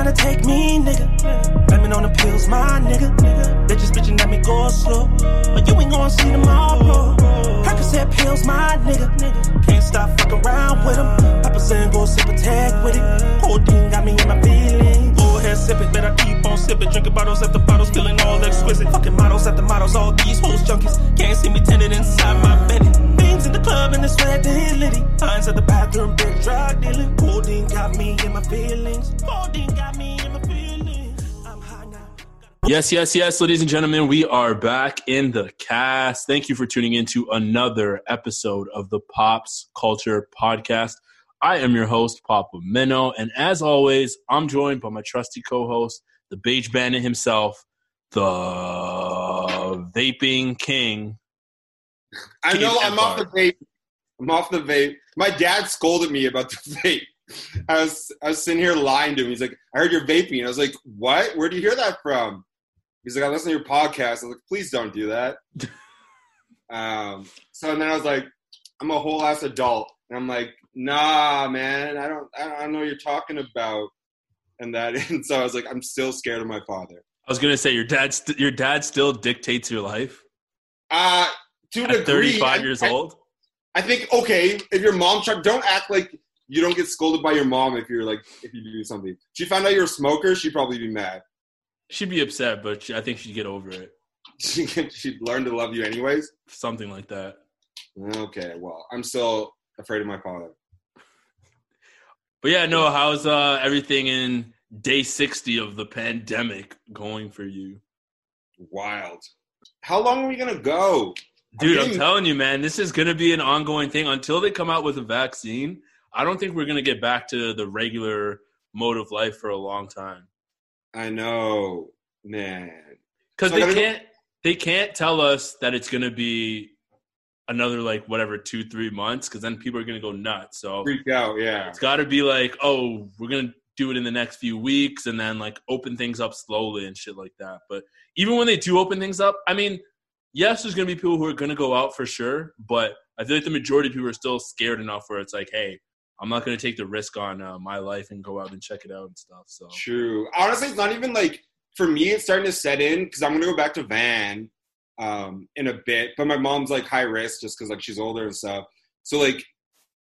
Shit tryna take me, nigga. Blaming on the pills, my nigga. Bitches bitching at me, go slow. But you ain't gonna see tomorrow. Percocet pills, my nigga. Can't stop fucking around with them. Papa saying go sip a tag with it. Codeine got me in my feelings. Go ahead, sip it, I keep on sipping. Drinking bottles after bottles, feeling all exquisite. Fucking models after models, all these hoes junkies. Can't see me tinted inside my Bentley. In the club and the sweat the bathroom, big drug dealing. Got me in my feelings. Got me in my. Yes, yes, yes, ladies and gentlemen, we are back in the cast. Thank you for tuning in to another episode of the Pops Culture Podcast. I am your host, Papa Minnow, and as always, I'm joined by my trusty co-host, the Beige Bandit himself, the Vaping King. I know I'm off the vape. I'm off the vape. My dad scolded me about the vape. I was I was sitting here lying to him. He's like, I heard you're vaping. I was like, What? Where do you hear that from? He's like, I listen to your podcast. I was like, please don't do that. um, so then I was like, I'm a whole ass adult. And I'm like, nah, man, I don't I don't know what you're talking about. And that and so I was like, I'm still scared of my father. I was gonna say your dad. St- your dad still dictates your life Uh to at degree, 35 years I- old. I think okay, if your mom tried, don't act like you don't get scolded by your mom if you're like if you do something. She found out you're a smoker, she'd probably be mad. She'd be upset, but she, I think she'd get over it. She she'd learn to love you anyways. Something like that. Okay, well, I'm still afraid of my father. But yeah, no, how's uh, everything in day 60 of the pandemic going for you? Wild. How long are we gonna go? Dude, I'm telling you, man, this is going to be an ongoing thing until they come out with a vaccine. I don't think we're going to get back to the regular mode of life for a long time. I know, man. Cuz So they can't they can't tell us that it's going to be another like whatever 2 3 months cuz then people are going to go nuts. So Freak out, yeah. it's got to be like, "Oh, we're going to do it in the next few weeks and then like open things up slowly and shit like that." But even when they do open things up, I mean, yes, there's going to be people who are going to go out for sure, but I feel like the majority of people are still scared enough where it's like, "Hey, I'm not going to take the risk on uh, my life and go out and check it out and stuff." So True. Honestly, it's not even like for me. It's starting to set in because I'm gonna go back to Van um, in a bit. But my mom's like high risk just because like she's older and stuff. So like,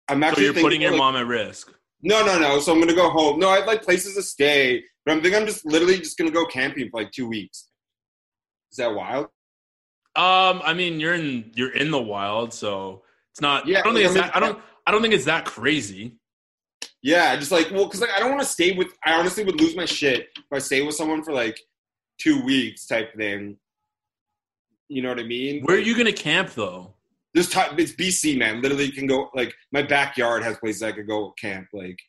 I'm So actually you're thinking, putting your like- mom at risk. No, no, no. So I'm gonna go home. No, I have like places to stay, but I'm thinking I'm just literally just gonna go camping for like two weeks. Is that wild? Um, I mean, you're in you're in the wild, so it's not. Yeah, I don't think like, it's that. I don't. I don't think it's that crazy. Yeah, just like well, because like I don't want to stay with. I honestly would lose my shit if I stay with someone for like two weeks type thing. You know what I mean? Where are you gonna camp though? This time it's BC, man. Literally, you can go like my backyard has places I could go camp. Like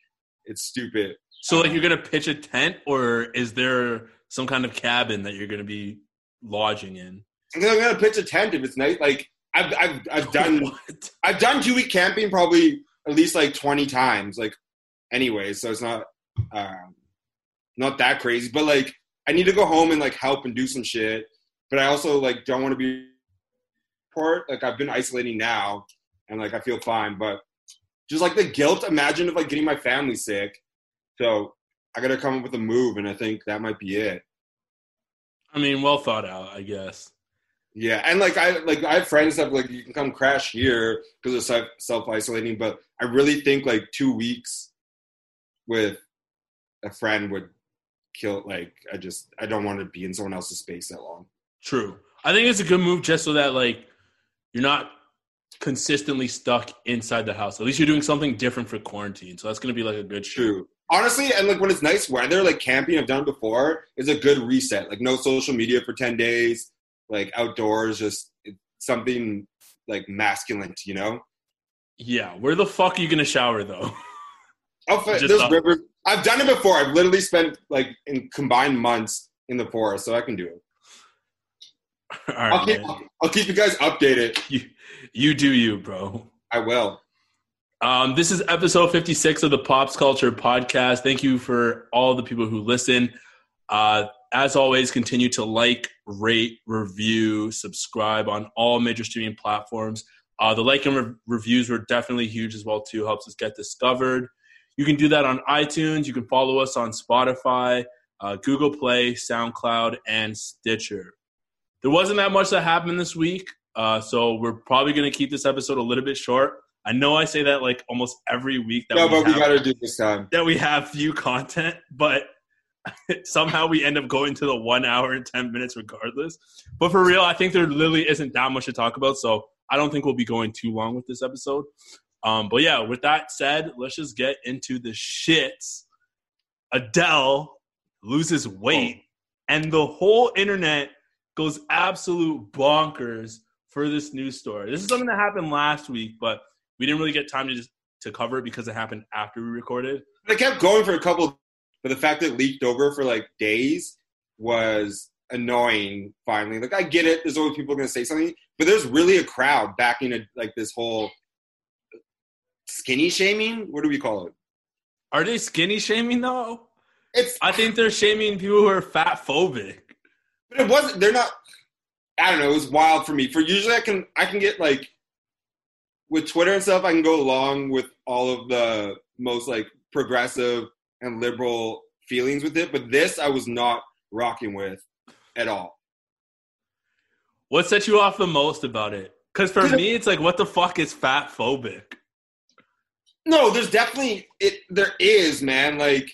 it's stupid. So like you're gonna pitch a tent, or is there some kind of cabin that you're gonna be lodging in? I'm gonna, I'm gonna pitch a tent if it's nice. Like I've I've I've done What? I've done two week camping probably at least like twenty times. Like anyway, so it's not um not that crazy. But like I need to go home and like help and do some shit. But I also like don't want to be port. Like I've been isolating now, and like I feel fine. But just like the guilt. Imagine if like getting my family sick. So I gotta come up with a move, and I think that might be it. I mean, well thought out, I guess. Yeah, and like I like I have friends that like you can come crash here because of self isolating, but I really think like two weeks with a friend would kill. Like I just I don't want to be in someone else's space that long. True. I think it's a good move just so that like you're not consistently stuck inside the house. At least you're doing something different for quarantine. So that's going to be like a good True. Honestly, and like when it's nice weather, like camping I've done before is a good reset. Like no social media for 10 days, like outdoors, just something like masculine, you know? Yeah. Where the fuck are you going to shower though? Oh, there's rivers. I've done it before. I've literally spent like in combined months in the forest, so I can do it. Right, I'll, keep, I'll keep you guys updated. You, you do you, bro. I will. Um, this is episode 56 of the Pops Culture Podcast. Thank you for all the people who listen. Uh, as always, continue to like, rate, review, subscribe on all major streaming platforms. Uh, the like and re- reviews were definitely huge as well too. Helps us get discovered. You can do that on iTunes. You can follow us on Spotify, uh, Google Play, SoundCloud, and Stitcher. There wasn't that much that happened this week, uh, so we're probably going to keep this episode a little bit short. I know I say that like almost every week. That no, we but have, we got to do this time. That we have few content, but somehow we end up going to the one hour and 10 minutes regardless. But for real, I think there literally isn't that much to talk about. So I don't think we'll be going too long with this episode. Um, but yeah, with that said, let's just get into the shits. Adele loses weight, and the whole internet goes absolute bonkers for this news story. This is something that happened last week, but we didn't really get time to just to cover it because it happened after we recorded. It kept going for a couple, but the fact that it leaked over for like days was annoying. Finally, like I get it. There's always people going to say something, but there's really a crowd backing it, like this whole skinny shaming. What do we call it? Are they skinny shaming though? It's. I think they're shaming people who are fat phobic. But it wasn't. They're not. I don't know. It was wild for me. For usually, I can I can get like with Twitter and stuff. I can go along with all of the most like progressive and liberal feelings with it. But this, I was not rocking with at all. What set you off the most about it? Because for me, it's like, what the fuck is fat phobic? No, there's definitely it. There is, man. Like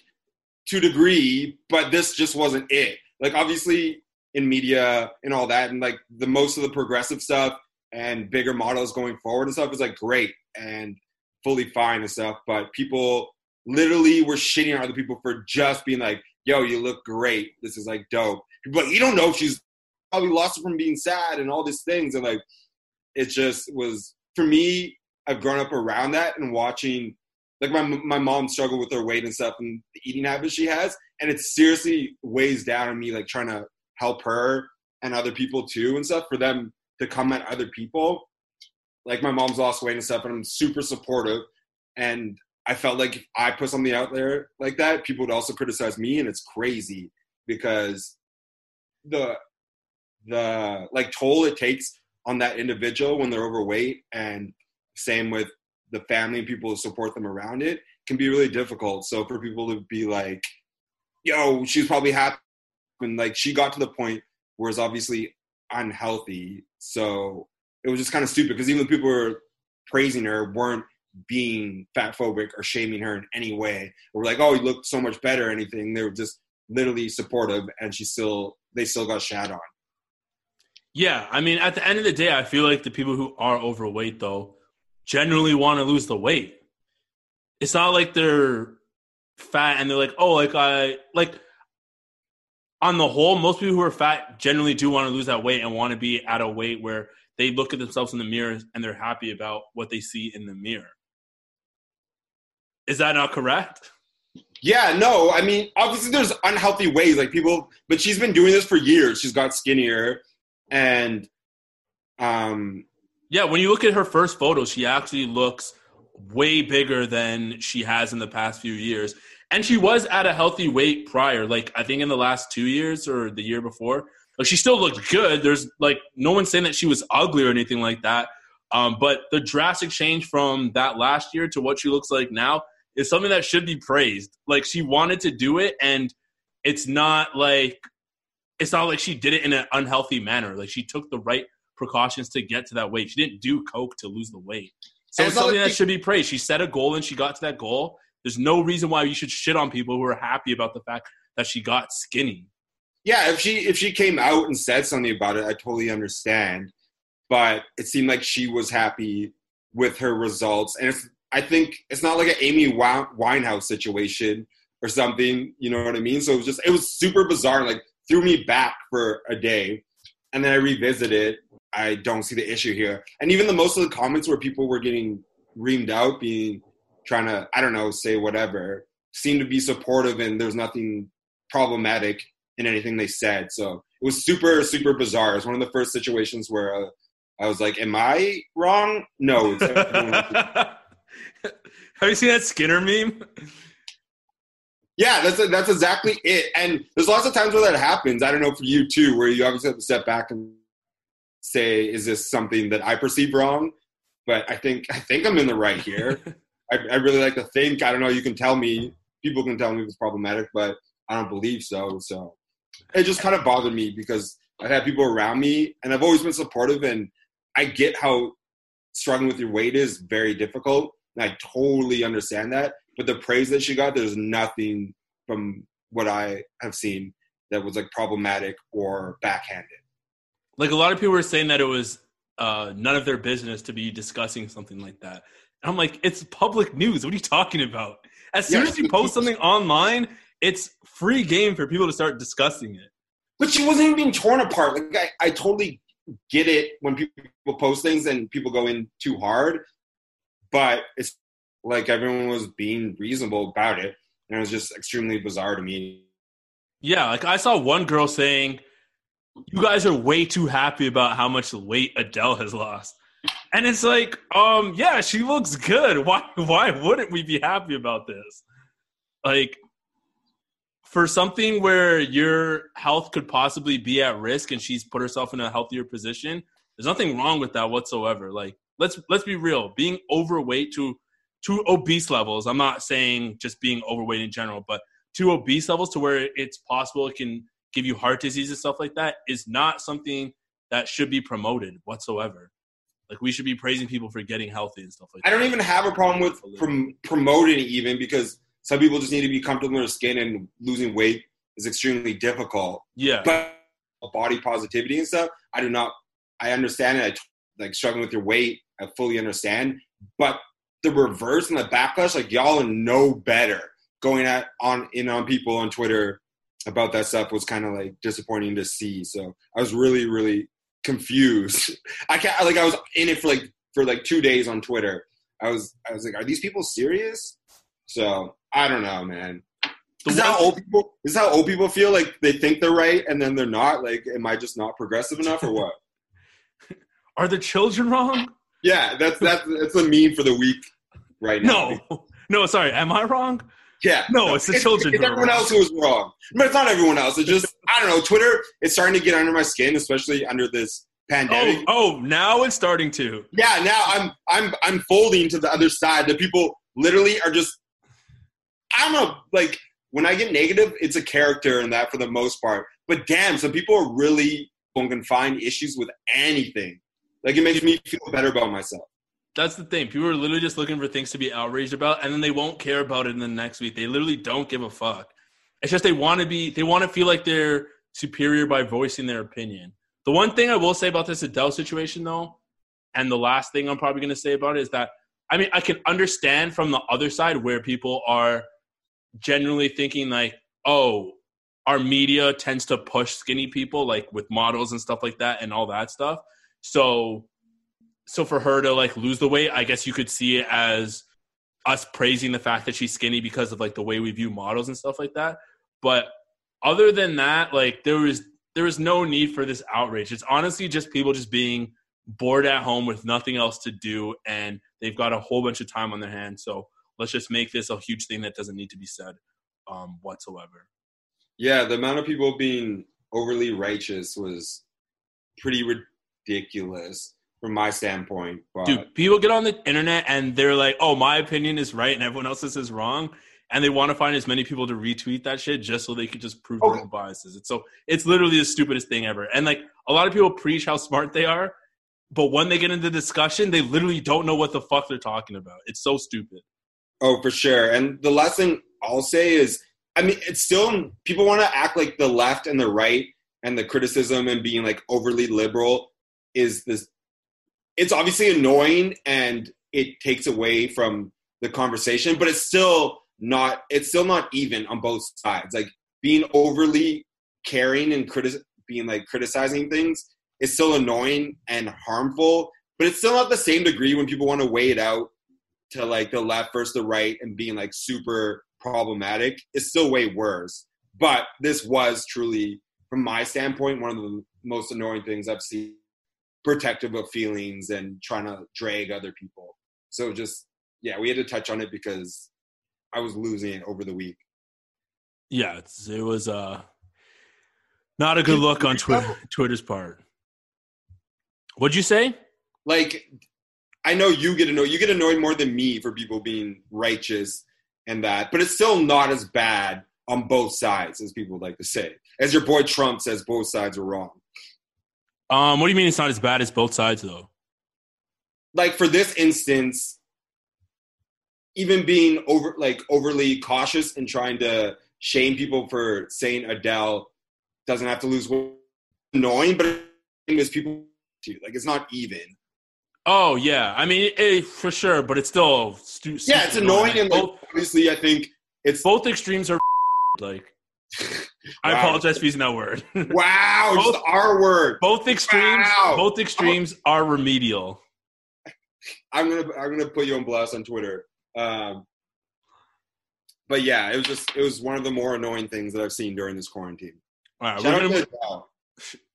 to degree, but this just wasn't it. Like obviously in media and all that, and like the most of the progressive stuff and bigger models going forward and stuff is like great and fully fine and stuff. But people literally were shitting on other people for just being like, "Yo, you look great. This is like dope." But you don't know if she's probably lost it from being sad and all these things, and like it just was for me. I've grown up around that and watching like my my mom struggled with her weight and stuff and the eating habits she has, and it seriously weighs down on me like trying to help her and other people too and stuff for them to come at other people. Like my mom's lost weight and stuff, and I'm super supportive. And I felt like if I put something out there like that, people would also criticize me, and it's crazy because the the like toll it takes on that individual when they're overweight and same with the family and people who support them around it can be really difficult. So for people to be like, yo, she's probably happy and like she got to the point where it's obviously unhealthy. So it was just kind of stupid because even the people who were praising her weren't being fat phobic or shaming her in any way. Or like, oh, you look so much better or anything. They were just literally supportive and she still they still got shat on. Yeah, I mean, at the end of the day, I feel like the people who are overweight though generally want to lose the weight. It's not like they're fat and they're like, oh, like I like. On the whole, most people who are fat generally do want to lose that weight and want to be at a weight where they look at themselves in the mirror and they're happy about what they see in the mirror. Is that not correct? Yeah, no. I mean, obviously, there's unhealthy ways, like people, but she's been doing this for years. She's got skinnier, and um, yeah, when you look at her first photo, she actually looks way bigger than she has in the past few years. And she was at a healthy weight prior, like I think in the last two years or the year before. Like she still looked good. There's like no one saying that she was ugly or anything like that. Um, but the drastic change from that last year to what she looks like now is something that should be praised. Like she wanted to do it, and it's not like it's not like she did it in an unhealthy manner. Like she took the right precautions to get to that weight. She didn't do coke to lose the weight. So it's something like that she- should be praised. She set a goal and she got to that goal. There's no reason why you should shit on people who are happy about the fact that she got skinny. yeah, if she if she came out and said something about it, I totally understand. But it seemed like she was happy with her results, and it's, I think it's not like an Amy Winehouse situation or something. You know what I mean? So it was just it was super bizarre. Like threw me back for a day, and then I revisited. I don't see the issue here, and even the most of the comments where people were getting reamed out, being trying to I don't know say whatever, seemed to be supportive, and there's nothing problematic in anything they said. So it was super, super bizarre. It was one of the first situations where uh, I was like, "Am I wrong?" No. It's everyone else. Have you seen that Skinner meme? yeah, that's that's exactly it. And there's lots of times where that happens. I don't know for you too, where you obviously have to step back and say, "Is this something that I perceive wrong?" But I think I think I'm in the right here. I, I really like to think. I don't know. You can tell me. People can tell me if it's problematic, but I don't believe so. So it just kind of bothered me because I've had people around me, and I've always been supportive. And I get how struggling with your weight is very difficult, and I totally understand that. But the praise that she got, there's nothing from what I have seen that was like problematic or backhanded. like a lot of people were saying that it was uh, none of their business to be discussing something like that. And I'm like, it's public news. What are you talking about? As soon as you post something online, it's free game for people to start discussing it. But she wasn't even being torn apart. Like I, I totally get it when people post things and people go in too hard, but it's like everyone was being reasonable about it, and it was just extremely bizarre to me. Yeah, like I saw one girl saying, "You guys are way too happy about how much weight Adele has lost," and it's like, um, yeah, she looks good. Why, why wouldn't we be happy about this? Like, for something where your health could possibly be at risk, and she's put herself in a healthier position. There's nothing wrong with that whatsoever. Like, let's let's be real. Being overweight to to obese levels. I'm not saying just being overweight in general, but to obese levels to where it's possible it can give you heart disease and stuff like that is not something that should be promoted whatsoever. Like we should be praising people for getting healthy and stuff like I that. I don't even have a problem with prom- promoting it, even because some people just need to be comfortable in their skin, and losing weight is extremely difficult. Yeah. But body positivity and stuff, I do not. I understand it. I, like struggling with your weight, I fully understand. But the reverse and the backlash, like y'all know better. Going at on in on people on Twitter about that stuff was kind of like disappointing to see. So I was really, really confused. I can't like I was in it for like for like two days on Twitter. I was I was like, are these people serious? So I don't know, man. The Is that how old people? Is that how old people feel like they think they're right and then they're not? Like, am I just not progressive enough or what? Are the children wrong? yeah, that's that's that's a meme for the week right now. No. No, sorry. Am I wrong? Yeah. No, it's the children It's, everyone wrong. else who was wrong. But it's not everyone else. It's just I don't know. Twitter is starting to get under my skin, especially under this pandemic. Oh, oh, now it's starting to. Yeah, now I'm I'm I'm folding to the other side. The people literally are just I don't know, like when I get negative, it's a character and that for the most part. But damn, some people are really going to find issues with anything. Like it makes me feel better about myself. That's the thing. People are literally just looking for things to be outraged about, and then they won't care about it in the next week. They literally don't give a fuck. It's just they want to be, they want to feel like they're superior by voicing their opinion. The one thing I will say about this Adele situation, though, and the last thing I'm probably going to say about it is that, I mean, I can understand from the other side where people are genuinely thinking, like, oh, our media tends to push skinny people, like with models and stuff like that, and all that stuff. So, so for her to like lose the weight, I guess you could see it as us praising the fact that she's skinny because of like the way we view models and stuff like that. But other than that, like there was there was no need for this outrage. It's honestly just people just being bored at home with nothing else to do and they've got a whole bunch of time on their hands. So let's just make this a huge thing that doesn't need to be said um, whatsoever. Yeah, the amount of people being overly righteous was pretty ridiculous from my standpoint. But Dude, people get on the internet and they're like, "Oh, my opinion is right and everyone else's is wrong," and they want to find as many people to retweet that shit just so they could just prove Okay. their own biases. It's so it's literally the stupidest thing ever. And like a lot of people preach how smart they are, but when they get into discussion, they literally don't know what the fuck they're talking about. It's so stupid. Oh, for sure. And the last thing I'll say is, I mean, it's still people want to act like the left and the right and the criticism and being like overly liberal is this. It's obviously annoying and it takes away from the conversation, but it's still not. It's still not even on both sides. Like being overly caring and criti- being like criticizing things is still annoying and harmful, but it's still not the same degree when people want to weigh it out to like the left versus the right and being like super problematic is still way worse. But this was truly, from my standpoint, one of the most annoying things I've seen. Protective of feelings and trying to drag other people. So just yeah, we had to touch on it because I was losing it over the week. Yeah, it's, it was uh not a good look on Twitter, Twitter's part. What'd you say? Like I know you get annoyed. You get annoyed more than me for people being righteous and that, but it's still not as bad on both sides as people like to say. As your boy Trump says, both sides are wrong. Um, what do you mean it's not as bad as both sides though? like for this instance, even being over like overly cautious and trying to shame people for saying Adele doesn't have to lose weight, annoying, but is people like it's not even. Oh yeah, I mean eh, for sure, but it's still stu- Yeah, it's super annoying and like both, obviously I think it's both extremes are like. I Wow. apologize for using that word. wow, just Both- the R word. both extremes, Wow. both extremes are remedial. I'm gonna I'm gonna put you on blast on Twitter. Um, but yeah, it was just it was one of the more annoying things that I've seen during this quarantine. All right, Shout out to Adele.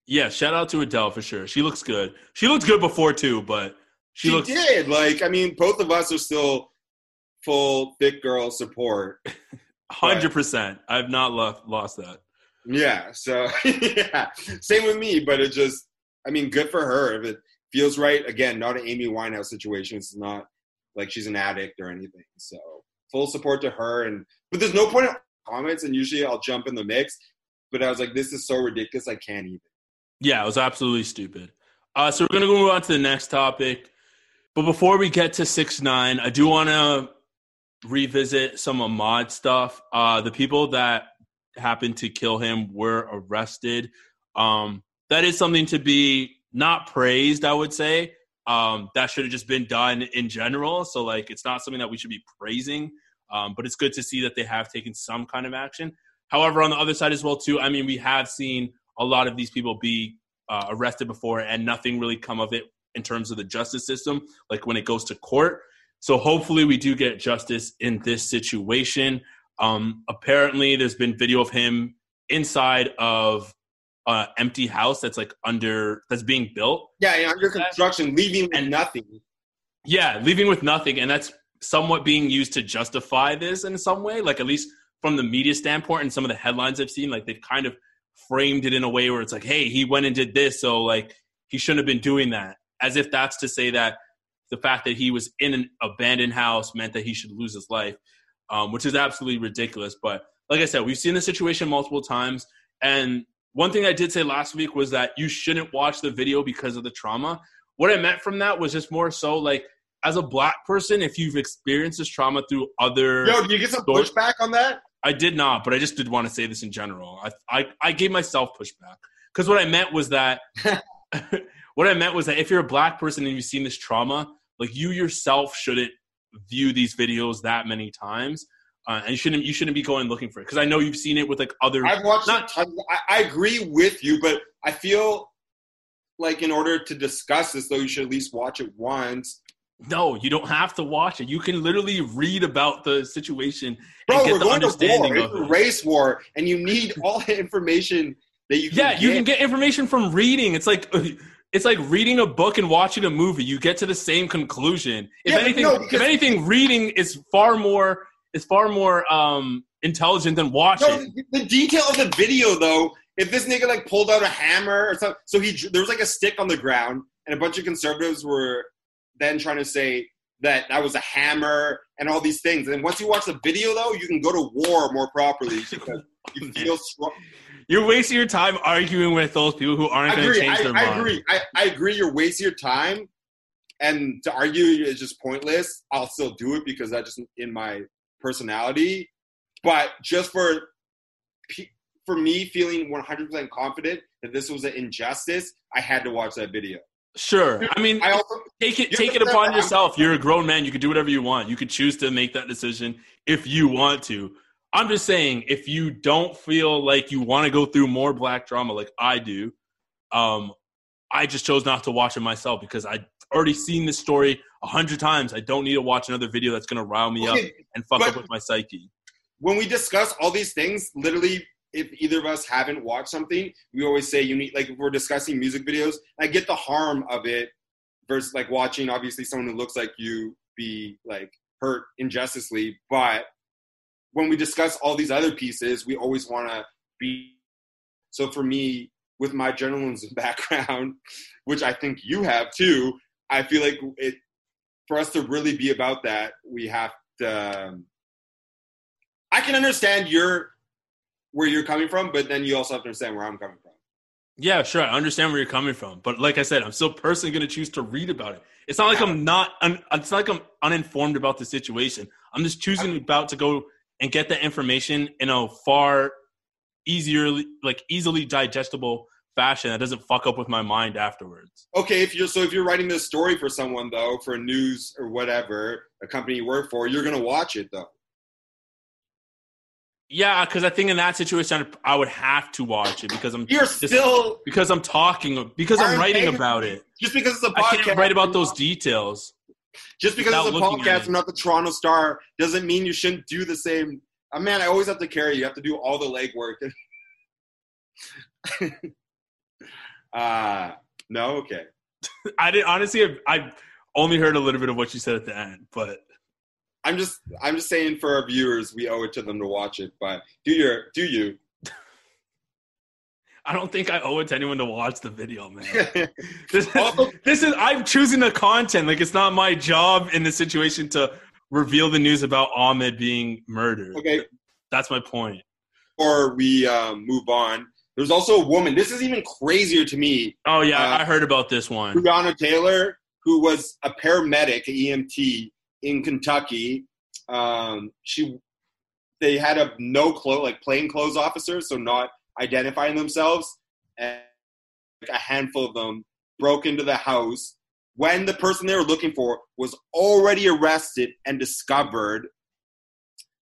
yeah, shout out to Adele for sure. She looks good. She looked good before too, but she, She looks did. Like, I mean, both of us are still full thick girl support. hundred percent. I've not left, lost that. Yeah. So yeah, same with me. But it just, I mean, good for her if it feels right. Again, not an Amy Winehouse situation. It's not like she's an addict or anything. So full support to her. And but there's no point in comments. And usually I'll jump in the mix. But I was like, this is so ridiculous. I can't even. Yeah, it was absolutely stupid. Uh, so we're gonna move on to the next topic, but before we get to six nine, I do want to revisit some Ahmaud stuff. Uh, the people that happened to kill him were arrested. Um, that is something to be not praised, I would say. Um, that should have just been done in general. So like, it's not something that we should be praising. Um, but it's good to see that they have taken some kind of action. However, on the other side as well too, I mean, we have seen a lot of these people be uh, arrested before and nothing really come of it in terms of the justice system, like when it goes to court. So hopefully we do get justice in this situation. Um, apparently, there's been video of him inside of an empty house that's like under that's being built. Yeah, yeah, under construction, leaving with And- nothing. Yeah, leaving with nothing, and that's somewhat being used to justify this in some way. Like at least from the media standpoint and some of the headlines I've seen, like they've kind of framed it in a way where it's like, hey, he went and did this, so like he shouldn't have been doing that, as if that's to say that the fact that he was in an abandoned house meant that he should lose his life, um, which is absolutely ridiculous. But like I said, we've seen this situation multiple times, and one thing I did say last week was that you shouldn't watch the video because of the trauma. What I meant from that was just more so like as a black person, if you've experienced this trauma through other, Yo, do you get some Door- pushback on that? I did not, but I just did want to say this in general. I I, I gave myself pushback because what I meant was that what I meant was that if you're a black person and you've seen this trauma, like you yourself shouldn't view these videos that many times, uh, and you shouldn't you shouldn't be going looking for it because I know you've seen it with like other. I've watched Not-. I, I agree with you, but I feel like in order to discuss this, though, you should at least watch it once. no, you don't have to watch it. You can literally read about the situation Bro, and get we're the going to war. It's a race war, and you need all the information that you can Yeah, get. you can get information from reading. It's like it's like reading a book and watching a movie. You get to the same conclusion. If Yeah, anything, no, if anything, reading is far more is far more um, intelligent than watching. No, the, the detail of the video, though, if this nigga like pulled out a hammer or something, so he there was like a stick on the ground, and a bunch of conservatives were then trying to say that that was a hammer and all these things. And once you watch the video, though, you can go to war more properly because you feel strong. You're wasting your time arguing with those people who aren't going to change I, their I mind. I agree. I, I agree. You're wasting your time, and to argue is just pointless. I'll still do it because that's just in my personality. But just for for me feeling 100% confident that this was an injustice, I had to watch that video. Sure. I mean, I also take it take it upon yourself. You're a grown man. You can do whatever you want. You could choose to make that decision if you want to. I'm just saying, if you don't feel like you want to go through more black drama like I do, um, I just chose not to watch it myself because I've already seen this story a hundred times. I don't need to watch another video that's going to rile me up and fuck up with my psyche. when we discuss all these things, literally, if either of us haven't watched something, we always say you need like if we're discussing music videos. I get the harm of it versus like watching obviously someone who looks like you be like hurt injusticely, but when we discuss all these other pieces, we always want to be. So for me, with my journalism background, which I think you have too, I feel like it for us to really be about that, we have to. Um, I can understand your where you're coming from, but then you also have to understand where I'm coming from. Yeah, sure. I understand where you're coming from, but like I said, I'm still personally going to choose to read about it. It's not like I'm not. Un, it's not like I'm uninformed about the situation. I'm just choosing about to go and get that information in a far easier, like easily digestible fashion that doesn't fuck up with my mind afterwards. Okay, if you're so if you're writing this story for someone though, for news or whatever, a company you work for, you're gonna watch it though. Yeah, because I think in that situation, I would have to watch it because I'm You're just- still because I'm talking because I'm writing about it. just because it's a podcast. I can't write about those details. Just because without it's a podcast and not the Toronto Star doesn't mean you shouldn't do the same. Uh, man, I always have to carry. You have to do all the legwork. uh no, okay. I did honestly. I, I only heard a little bit of what you said at the end, but I'm just I'm just saying for our viewers, we owe it to them to watch it. But do your do you? I don't think I owe it to anyone to watch the video, man. This is, this is I'm choosing the content. Like it's not my job in this situation to reveal the news about Ahmaud being murdered. okay, That's my point. Or we um, move on, there's also a woman. This is even crazier to me. Oh yeah, Uh, I heard about this one. Breonna Taylor, who was a paramedic, EMT in Kentucky. Um, she, they had a no clothes, like plain clothes officers, so not identifying themselves, and a handful of them broke into the house when the person they were looking for was already arrested and discovered.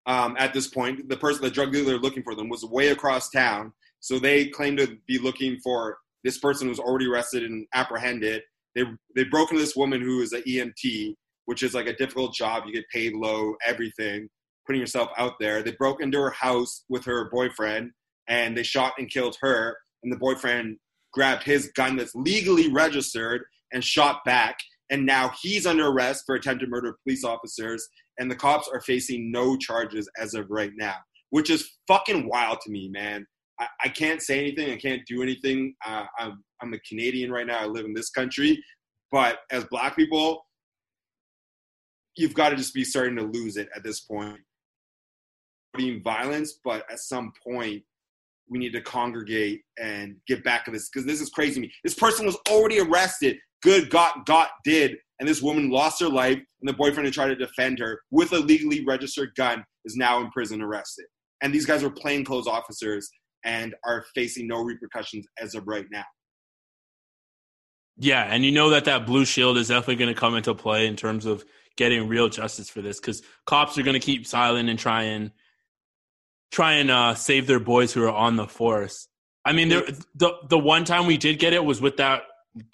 Um, at this point, the person, the drug dealer looking for them, was way across town. So they claimed to be looking for this person who was already arrested and apprehended. They they broke into this woman who is an EMT, which is like a difficult job. You get paid low, everything, putting yourself out there. They broke into her house with her boyfriend and they shot and killed her. And the boyfriend grabbed his gun that's legally registered and shot back. And now he's under arrest for attempted murder of police officers. And the cops are facing no charges as of right now, which is fucking wild to me, man. I, I can't say anything. I can't do anything. Uh, I'm, I'm a Canadian right now. I live in this country. But as black people, you've got to just be starting to lose it at this point. Being violence, but at some point, we need to congregate and get back to this because this is crazy me. This person was already arrested. Good got got did, and this woman lost her life, and the boyfriend who tried to defend her with a legally registered gun is now in prison arrested. And these guys were plainclothes officers and are facing no repercussions as of right now. Yeah, and you know that that blue shield is definitely going to come into play in terms of getting real justice for this because cops are going to keep silent and try and try and uh, save their boys who are on the force. I mean, there, the the one time we did get it was with that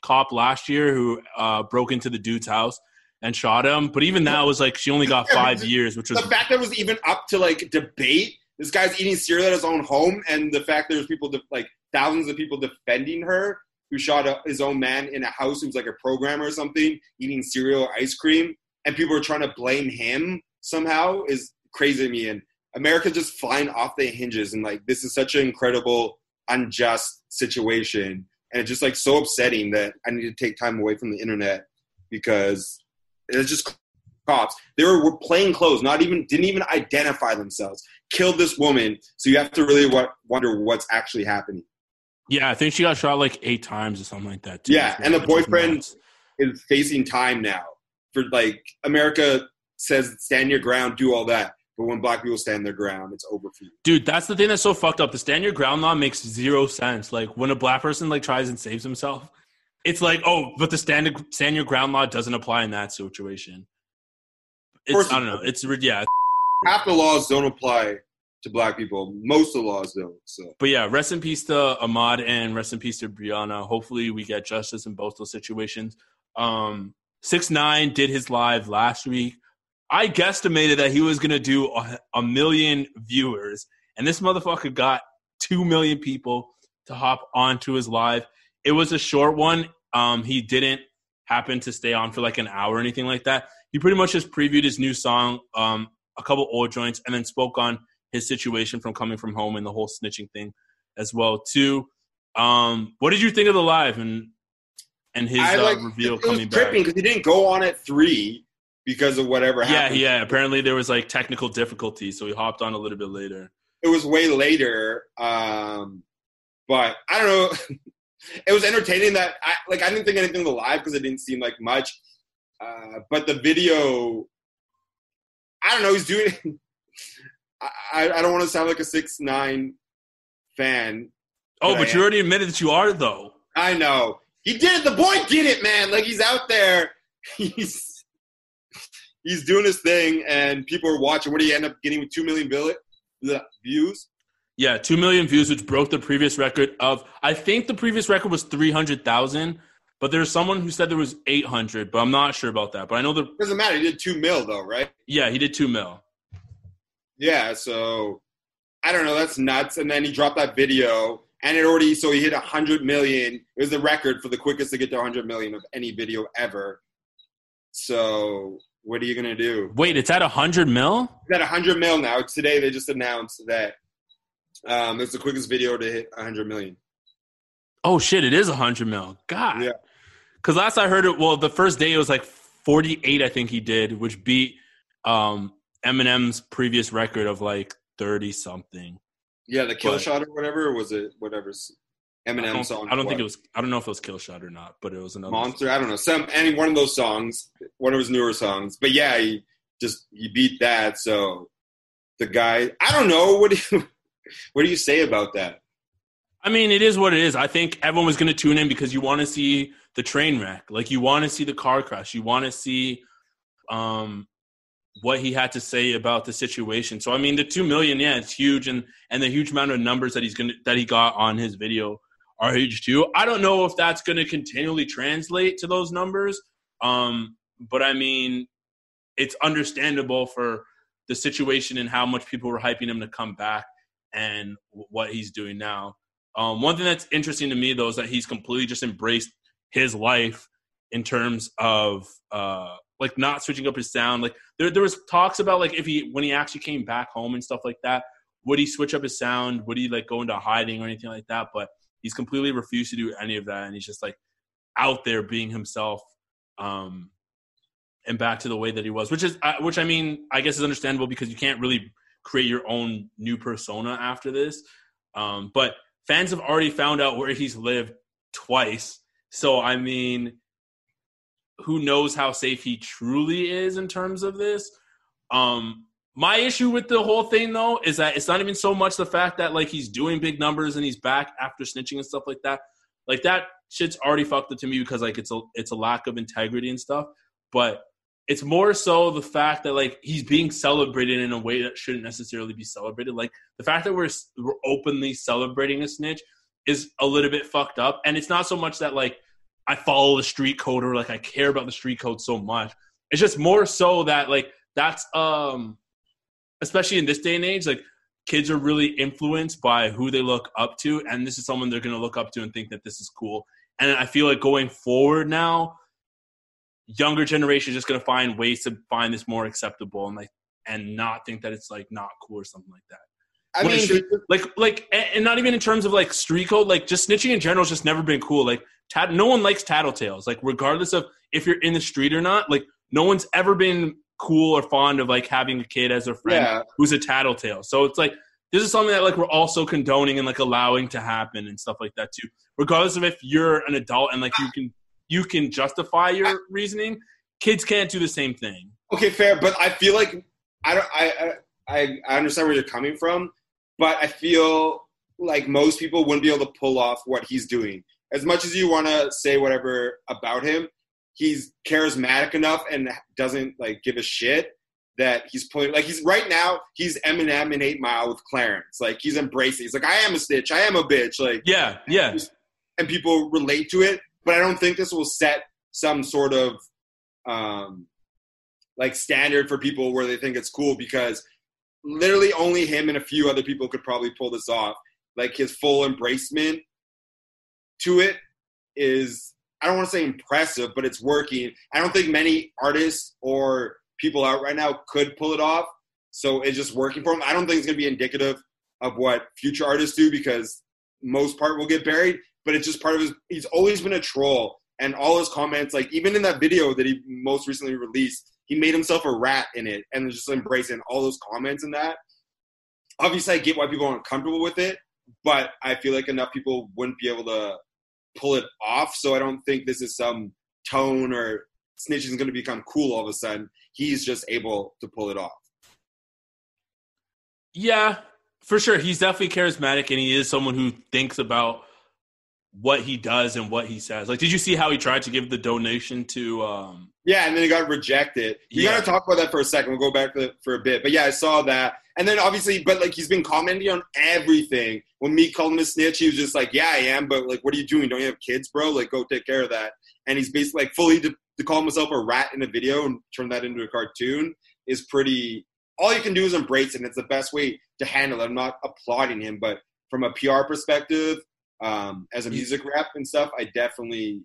cop last year who uh, broke into the dude's house and shot him. But even that was like she only got five years, which was the fact that it was even up to like debate this guy's eating cereal at his own home and the fact there's people de- like thousands of people defending her who shot a, his own man in a house who's like a programmer or something eating cereal or ice cream and people are trying to blame him somehow is crazy to me and america's just flying off the hinges and like this is such an incredible unjust situation and it's just like so upsetting that i need to take time away from the internet because it's just cops. They were, plain clothes, not even didn't even identify themselves. Killed this woman. So you have to really wa- wonder what's actually happening. Yeah, I think she got shot like eight times or something like that. Too, Yeah, and the boyfriend is facing time now for like America says stand your ground, do all that. But when black people stand their ground, it's over for you. Dude, that's the thing that's so fucked up. The stand your ground law makes zero sense. Like when a black person like tries and saves himself, it's like, oh, but the stand stand your ground law doesn't apply in that situation. It's, I don't know. It's yeah, Half the laws don't apply to black people. Most of the laws don't. So but yeah. Rest in peace to Ahmaud and rest in peace to Breonna. Hopefully, we get justice in both those situations. Um, six nine did his live last week. I guesstimated that he was gonna do a, a million viewers, and this motherfucker got two million people to hop onto his live. It was a short one. Um, he didn't happen to stay on for like an hour or anything like that. He pretty much just previewed his new song, um, a couple old joints, and then spoke on his situation from coming from home and the whole snitching thing as well too. Um, what did you think of the live and and his uh, like reveal it was coming tripping back? because he didn't go on at three because of whatever Yeah, happened. yeah. Yeah. Apparently there was like technical difficulty, so he hopped on a little bit later. It was way later. Um, but I don't know. it was entertaining that I like I didn't think anything of the live because it didn't seem like much. Uh, but the video, I don't know. He's doing. I, I I don't want to sound like a six nine fan. Oh, But but you already admitted that you are though. I know he did it. The boy did it, man. Like he's out there. He's he's doing his thing, and people are watching. What did he end up getting with two million views? Yeah, two million views, which broke the previous record of I think the previous record was three hundred thousand, but there's someone who said there was eight hundred, but I'm not sure about that. But I know the Doesn't matter. He did two mil though, right? yeah he did two mil. Yeah. So I don't know. That's nuts. And then he dropped that video, and it already so he hit a hundred million. It was the record for the quickest to get to hundred million of any video ever. So what are you gonna do? Wait, it's at hundred mil? It's at 100 mil now. Today they just announced that um, it's the quickest video to hit 100 million. Oh shit, it is hundred mil. God. Yeah. Because last I heard it, well, the first day it was like forty eight. I think he did, which beat um, Eminem's previous record of like thirty something. Yeah, the kill But- shot or whatever or was it whatever's I Eminem don't, song. I don't think it was. I don't know if it was Kill Shot or not, but it was another Monster. I don't know some any one of those songs, one of his newer songs. But yeah, he just he beat that. So the guy, I don't know what do you what do you say about that? I mean, it is what it is. I think everyone was going to tune in because you want to see the train wreck. Like you want to see the car crash. You want to see um, what he had to say about the situation. So I mean, the two million, yeah, it's huge, and and the huge amount of numbers that he's gonna that he got on his video are huge too. I don't know if that's going to continually translate to those numbers, um, but I mean, it's understandable for the situation and how much people were hyping him to come back and what he's doing now. Um, one thing that's interesting to me though is that he's completely just embraced his life in terms of uh, like not switching up his sound. Like there, there was talks about like if he when he actually came back home and stuff like that, would he switch up his sound? Would he like go into hiding or anything like that? But he's completely refused to do any of that, and he's just like out there being himself. Um, and back to the way that he was, which is, uh, which I mean, I guess is understandable because you can't really create your own new persona after this. Um, but fans have already found out where he's lived twice. So, I mean, who knows how safe he truly is in terms of this? Um, my issue with the whole thing, though, is that it's not even so much the fact that like he's doing big numbers and he's back after snitching and stuff like that. Like that shit's already fucked up to me because like it's a it's a lack of integrity and stuff. But it's more so the fact that like he's being celebrated in a way that shouldn't necessarily be celebrated. Like the fact that we're we're openly celebrating a snitch is a little bit fucked up. And it's not so much that like I follow the street code or like I care about the street code so much. It's just more so that like that's um especially in this day and age, like kids are really influenced by who they look up to, and this is someone they're gonna look up to and think that this is cool. And I feel like going forward now, younger generation is just gonna find ways to find this more acceptable and like and not think that it's like not cool or something like that. I What mean, Like like and and not even in terms of like street code, like just snitching in general has just never been cool. Like tat- no one likes tattletales. Like regardless of if you're in the street or not, like no one's ever been cool or fond of like having a kid as a friend Yeah. who's a tattletale. So it's like this is something that like we're also condoning and like allowing to happen and stuff like that too. Regardless of if you're an adult and like you can you can justify your reasoning, kids can't do the same thing. Okay, fair, but I feel like I don't. I I I understand where you're coming from, but I feel like most people wouldn't be able to pull off what he's doing. As much as you want to say whatever about him, he's charismatic enough and doesn't like give a shit that he's pulling. Like he's right now, he's Eminem in Eight Mile with Clarence. Like he's embracing. He's like, I am a snitch. I am a bitch. Like Yeah, yeah. and people relate to it. But I don't think this will set some sort of um, like standard for people where they think it's cool because literally only him and a few other people could probably pull this off. Like his full embracement to it is I don't want to say impressive, but it's working. I don't think many artists or people out right now could pull it off. So it's just working for him. I don't think it's going to be indicative of what future artists do because most part will get buried, but it's just part of his. He's always been a troll, and all his comments, like even in that video that he most recently released, he made himself a rat in it and just embracing all those comments and that. Obviously, I get why people aren't comfortable with it, but I feel like enough people wouldn't be able to pull it off. So I don't think this is some tone or snitching is going to become cool all of a sudden. He's just able to pull it off. Yeah, for sure. He's definitely charismatic and he is someone who thinks about what he does and what he says. Like, did you see how he tried to give the donation to um Yeah, and then he got rejected. You Yeah. got to talk about that for a second. We'll go back to for a bit. But yeah, I saw that. And then obviously, but like he's been commenting on everything. When Meek called him a snitch, he was just like, "Yeah, I am." But like, what are you doing? Don't you have kids, bro? Like, go take care of that. And he's basically like fully to, to call himself a rat in a video and turn that into a cartoon is pretty. All you can do is embrace it. And it's the best way to handle it. I'm not applauding him, but from a PR perspective, um, as a music rep and stuff, I definitely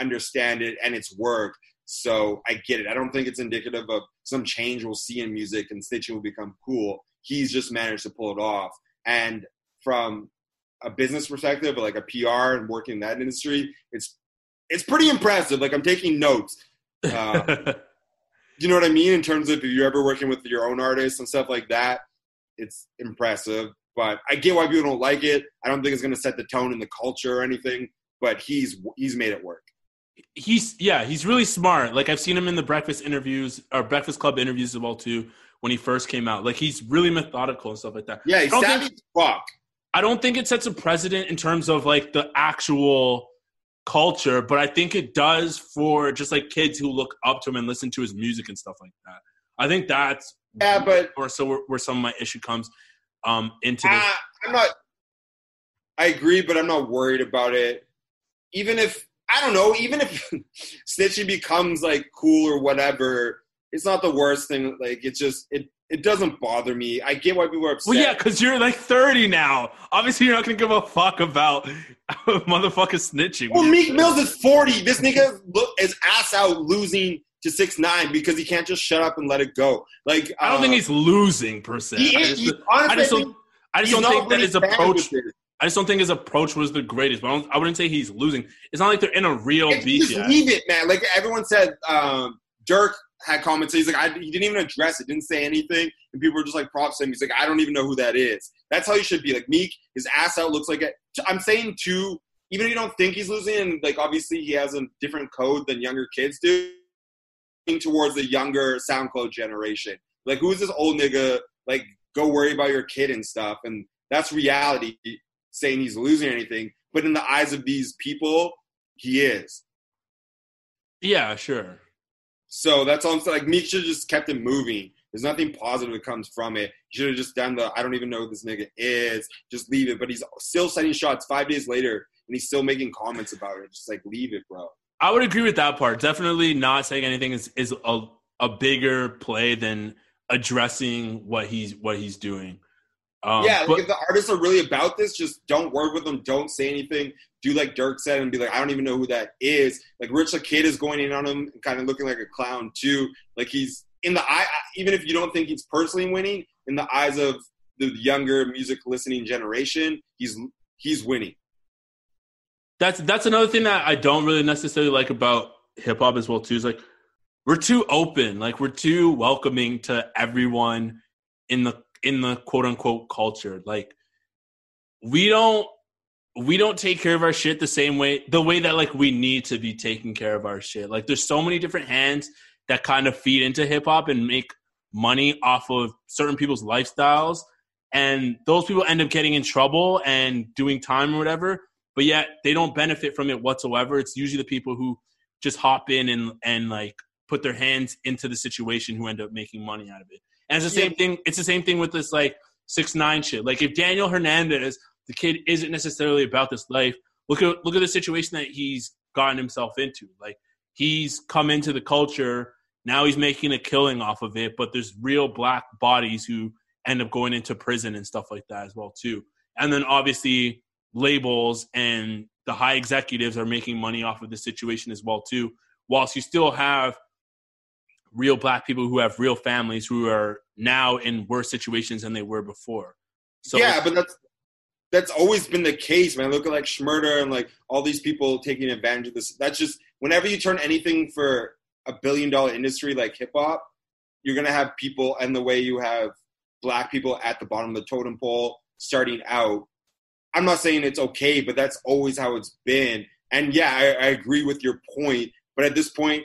understand it and it's worked. So I get it. I don't think it's indicative of some change we'll see in music and snitching will become cool. He's just managed to pull it off. And from a business perspective, like a PR and working in that industry, it's it's pretty impressive. Like I'm taking notes. Uh, you know what I mean? In terms of if you're ever working with your own artists and stuff like that, it's impressive. But I get why people don't like it. I don't think it's going to set the tone in the culture or anything. But he's he's made it work. he's yeah, he's really smart. Like I've seen him in the breakfast interviews or breakfast club interviews as well too when he first came out. Like he's really methodical and stuff like that. Yeah, I he's don't savvy think- as fuck. I don't think it sets a precedent in terms of like the actual culture, but I think it does for just like kids who look up to him and listen to his music and stuff like that. I think that's Yeah, but or so where, where some of my issue comes um into this. Ah, I'm not. I agree, but I'm not worried about it. Even if I don't know, even if snitching becomes like cool or whatever, it's not the worst thing. Like it's just it. It doesn't bother me. I get why people are upset. Well, yeah, because you're like 30 now. Obviously, you're not gonna give a fuck about motherfucker snitching. Well, Meek Mills is 40. This nigga look his ass out losing to six nine because he can't just shut up and let it go. Like I don't think uh, he's losing per se. He I just, He- I honestly, just I don't. think I just don't think that his approach. I just don't think his approach was the greatest. But I, don't, I wouldn't say he's losing. It's not like they're in a real beef just leave it, man. Like everyone said, um, Durk had comments. He's like, I, he didn't even address it, didn't say anything, and people were just like props to him. He's like, I don't even know who that is. That's how you should be. Like Meek, his ass out looks like it. I'm saying too, even if you don't think he's losing, and like obviously he has a different code than younger kids do, towards the younger SoundCloud generation. Like, who's this old nigga? Like, go worry about your kid and stuff, and that's reality. Saying he's losing anything, but in the eyes of these people, he is. Yeah, sure. So that's all I'm saying. Like Meek should have just kept it moving. There's nothing positive that comes from it. He should have just done the I don't even know who this nigga is. Just leave it. But he's still setting shots five days later and he's still making comments about it. Just like leave it, bro. I would agree with that part. Definitely not saying anything is, is a, a bigger play than addressing what he's what he's doing. Um, yeah, like but- if the artists are really about this, just don't work with them. Don't say anything. Do like Durk said and be like, I don't even know who that is. Like Rich the Kid is going in on him, and kind of looking like a clown too. Like he's in the eye. Even if you don't think he's personally winning, in the eyes of the younger music listening generation, he's he's winning. That's that's another thing that I don't really necessarily like about hip hop as well too. Is like we're too open. Like we're too welcoming to everyone in the in the quote unquote culture. Like we don't we don't take care of our shit the same way the way that like we need to be taking care of our shit. Like there's so many different hands that kind of feed into hip hop and make money off of certain people's lifestyles and those people end up getting in trouble and doing time or whatever but yet they don't benefit from it whatsoever it's usually the people who just hop in and and like put their hands into the situation who end up making money out of it and it's the same yeah. thing it's the same thing with this like six nine shit like if daniel hernandez the kid isn't necessarily about this life look at look at the situation that he's gotten himself into like he's come into the culture now he's making a killing off of it, but there's real black bodies who end up going into prison and stuff like that as well too. And then obviously labels and the high executives are making money off of the situation as well too. Whilst you still have real black people who have real families who are now in worse situations than they were before. So yeah, but that's that's always been the case, man. Look at like Shmurda and like all these people taking advantage of this. That's just whenever you turn anything for a billion dollar industry like hip hop, you're gonna have people and the way you have black people at the bottom of the totem pole starting out. I'm not saying it's okay, but that's always how it's been. And yeah, I, I agree with your point. But at this point,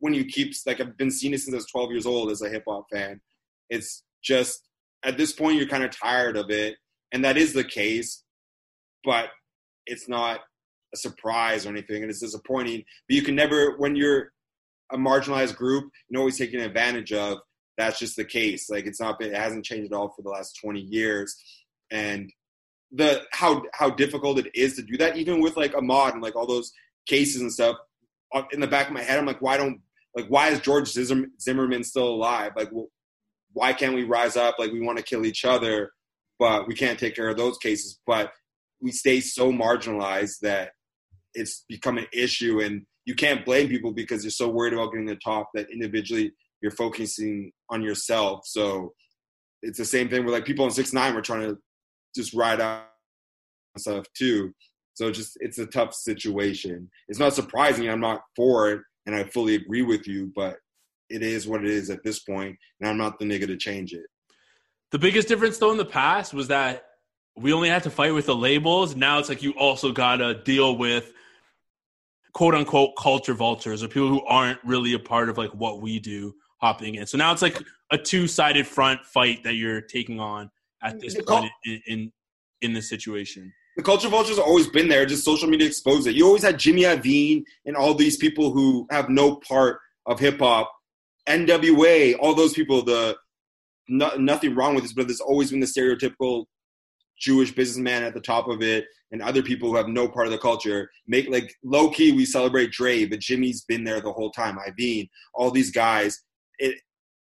when you keep like I've been seeing it since I was 12 years old as a hip hop fan, it's just at this point you're kind of tired of it, and that is the case. But it's not a surprise or anything, and it's disappointing. But you can never when you're a marginalized group and always taken advantage of. That's just the case. Like it's not been, it hasn't changed at all for the last 20 years. And the how how difficult it is to do that, even with like Ahmaud and like all those cases and stuff. Uh, in the back of my head, I'm like, why don't like why is George Zimmerman still alive? Like, why can't we rise up? Like we want to kill each other, but we can't take care of those cases. But we stay so marginalized that it's become an issue and you can't blame people because you're so worried about getting the top that individually you're focusing on yourself. So it's the same thing with like people on six nine were trying to just ride out stuff too. So just it's a tough situation. It's not surprising. I'm not for it, and I fully agree with you. But it is what it is at this point, and I'm not the nigga to change it. The biggest difference though in the past was that we only had to fight with the labels. Now it's like you also gotta deal with quote unquote culture vultures or people who aren't really a part of like what we do hopping in. So now it's like a two sided front fight that you're taking on at this point in, in in this situation. The culture vultures have always been there. Just social media exposed it. You always had Jimmy Iovine and all these people who have no part of hip hop, NWA, all those people. The no, nothing wrong with this, but there's always been the stereotypical Jewish businessman at the top of it, and other people who have no part of the culture. Make like low key, we celebrate Dre, but Jimmy's been there the whole time. Iovine, all these guys. It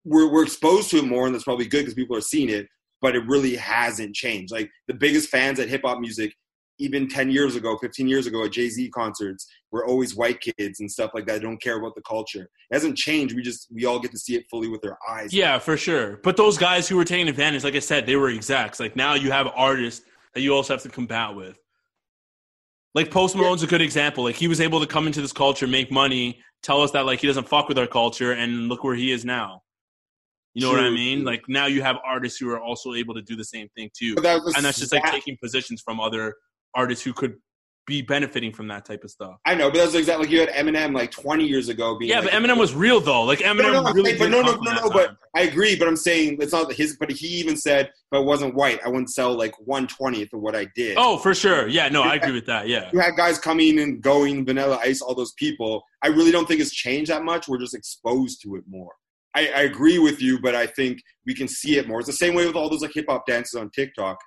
we're we're exposed to it more, and that's probably good because people are seeing it. But it really hasn't changed. Like the biggest fans at hip hop music even 10 years ago, 15 years ago at Jay Z concerts, we're always white kids and stuff like that. Don't care about the culture. It hasn't changed. We just, we all get to see it fully with our eyes. Yeah, for sure. But those guys who were taking advantage, like I said, they were execs. Like now you have artists that you also have to combat with. Like Post Malone's yeah. a good example. Like he was able to come into this culture, make money, tell us that like he doesn't fuck with our culture, and look where he is now. You know True. what I mean? Like now you have artists who are also able to do the same thing too, that and that's just like taking positions from other artists who could be benefiting from that type of stuff. I know, but that's exactly like you had Eminem like 20 years ago. Being yeah, like, but Eminem was real though. Like Eminem no, no, really. But no, no, no, no. But I agree. But I'm saying it's not his. But he even said, if I wasn't white, I wouldn't sell like one twentieth of what I did. Oh, for sure. Yeah, no, I agree with that. Yeah, you had guys coming and going, Vanilla Ice, all those people. I really don't think it's changed that much. We're just exposed to it more. I, I agree with you, but I think we can see it more. It's the same way with all those like hip hop dances on TikTok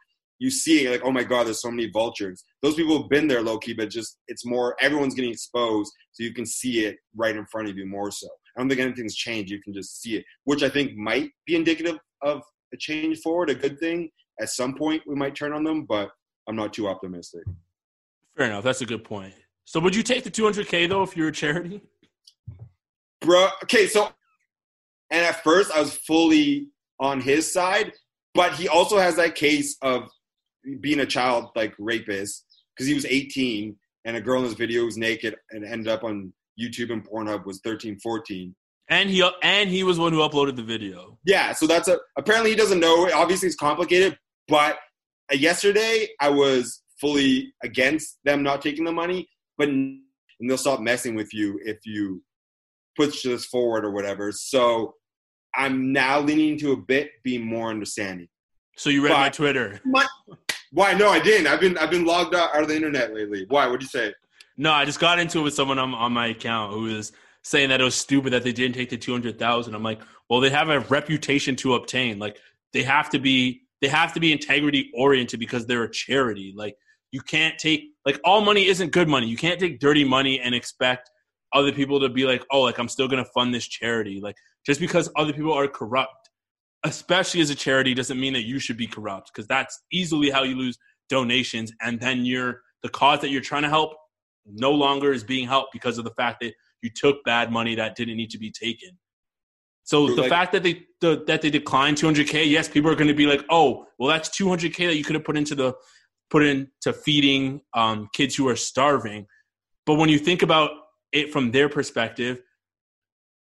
you see it like, oh my god, there's so many vultures. Those people have been there low key, but just it's more everyone's getting exposed, so you can see it right in front of you more so. I don't think anything's changed. You can just see it, which I think might be indicative of a change forward, a good thing. At some point, we might turn on them, but I'm not too optimistic. Fair enough. That's a good point. So, would you take the 200k though if you're a charity? Bro, okay. So, and at first I was fully on his side, but he also has that case of being a child like rapist because he was 18 and a girl in his video was naked and ended up on YouTube and Pornhub was 13, 14. And he and he was one who uploaded the video. Yeah, so that's a apparently he doesn't know. Obviously, it's complicated, but uh, yesterday I was fully against them not taking the money, but and they'll stop messing with you if you push this forward or whatever. So I'm now leaning to a bit be more understanding. So you read But- my Twitter. My, why? No, I didn't. I've been I've been logged out, out of the internet lately. Why? What'd you say? No, I just got into it with someone on, on my account who was saying that it was stupid that they didn't take the 200,000. I'm like, well, they have a reputation to obtain. Like they have to be they have to be integrity oriented because they're a charity. Like you can't take like all money isn't good money. You can't take dirty money and expect other people to be like, "Oh, like I'm still to fund this charity." Like just because other people are corrupt, especially as a charity doesn't mean that you should be corrupt because that's easily how you lose donations and then you're the cause that you're trying to help no longer is being helped because of the fact that you took bad money that didn't need to be taken. So the like- fact that they the, that they declined 200k, yes, people are going to be like, "Oh, well, that's 200k that you could have put into the put into feeding um, kids who are starving." But when you think about it from their perspective,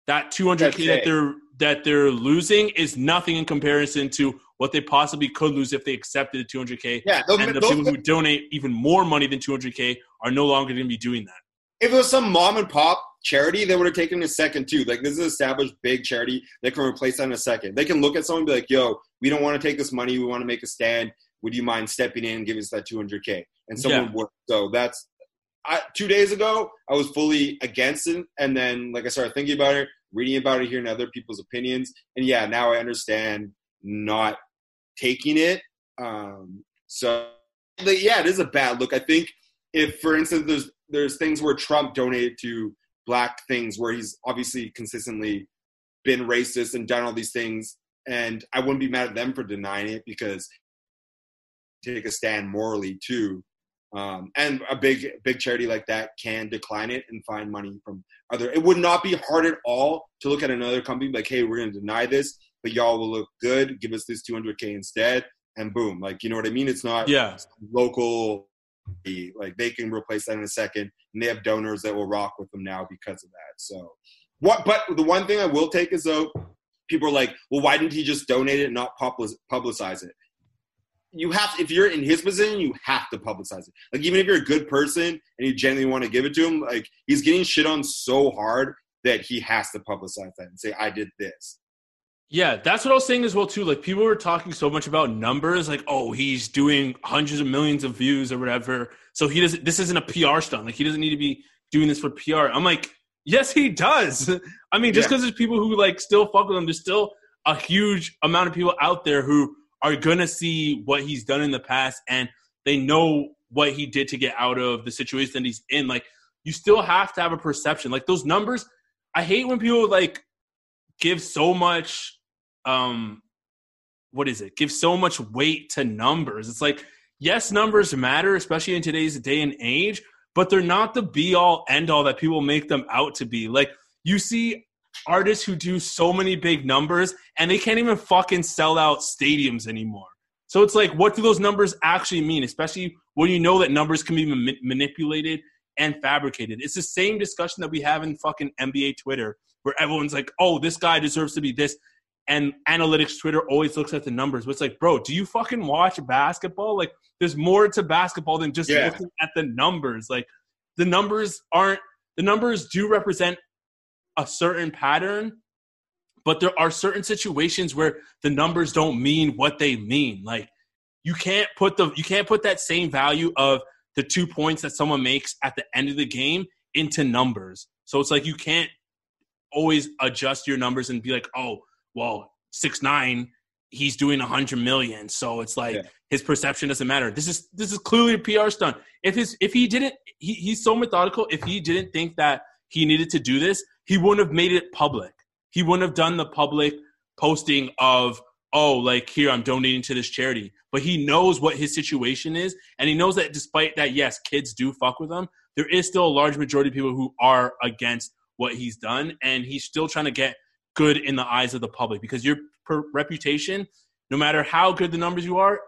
that 200k That's that it. they're that they're losing is nothing in comparison to what they possibly could lose if they accepted the 200k. Yeah, those, And the those- people who donate even more money than 200k are no longer going to be doing that. if it was some mom and pop charity, they would have taken a second too. Like this is an established big charity. They can replace that in a second. They can look at someone and be like, "Yo, we don't want to take this money. We want to make a stand. Would you mind stepping in and giving us that 200k?" And someone Yeah. would. So that's. I, two days ago, I was fully against it, and then like I started thinking about it, reading about it, hearing other people's opinions, and yeah, now I understand not taking it. Um, so yeah, it is a bad look. I think if, for instance, there's there's things where Trump donated to black things where he's obviously consistently been racist and done all these things, and I wouldn't be mad at them for denying it because take a stand morally too. Um, and a big big charity like that can decline it and find money from other. It would not be hard at all to look at another company like, hey, we're going to deny this, but y'all will look good. Give us this 200k instead, and boom, like you know what I mean. It's not Yeah. local like they can replace that in a second and they have donors that will rock with them now because of that so what but the one thing i will take is though people are like well why didn't he just donate it and not publicize it you have if you're in his position you have to publicize it like even if you're a good person and you genuinely want to give it to him like he's getting shit on so hard that he has to publicize that and say i did this Yeah, that's what I was saying as well too. Like people were talking so much about numbers, like oh he's doing hundreds of millions of views or whatever. So he doesn't. This isn't a PR stunt. Like he doesn't need to be doing this for PR. I'm like, yes, he does. I mean, just Yeah. because there's people who like still fuck with him, there's still a huge amount of people out there who are gonna see what he's done in the past and they know what he did to get out of the situation that he's in. Like you still have to have a perception. Like those numbers. I hate when people like give so much um what is it give so much weight to numbers it's like yes numbers matter especially in today's day and age but they're not the be all end all that people make them out to be like you see artists who do so many big numbers and they can't even fucking sell out stadiums anymore so it's like what do those numbers actually mean especially when you know that numbers can be ma- manipulated and fabricated it's the same discussion that we have in fucking nba twitter where everyone's like oh this guy deserves to be this and analytics Twitter always looks at the numbers. But it's like, bro, do you fucking watch basketball? Like, there's more to basketball than just Yeah. looking at the numbers. Like, the numbers aren't the numbers do represent a certain pattern, but there are certain situations where the numbers don't mean what they mean. Like, you can't put the you can't put that same value of the two points that someone makes at the end of the game into numbers. So it's like you can't always adjust your numbers and be like, oh, well, six nine, he's doing a hundred million, so it's like Yeah. his perception doesn't matter. This is this is clearly a PR stunt. If his if he didn't, he, he's so methodical. If he didn't think that he needed to do this, he wouldn't have made it public. He wouldn't have done the public posting of oh like here i'm donating to this charity but he knows what his situation is and he knows that despite that yes kids do fuck with him there is still a large majority of people who are against what he's done and he's still trying to get good in the eyes of the public because your per- reputation no matter how good the numbers you are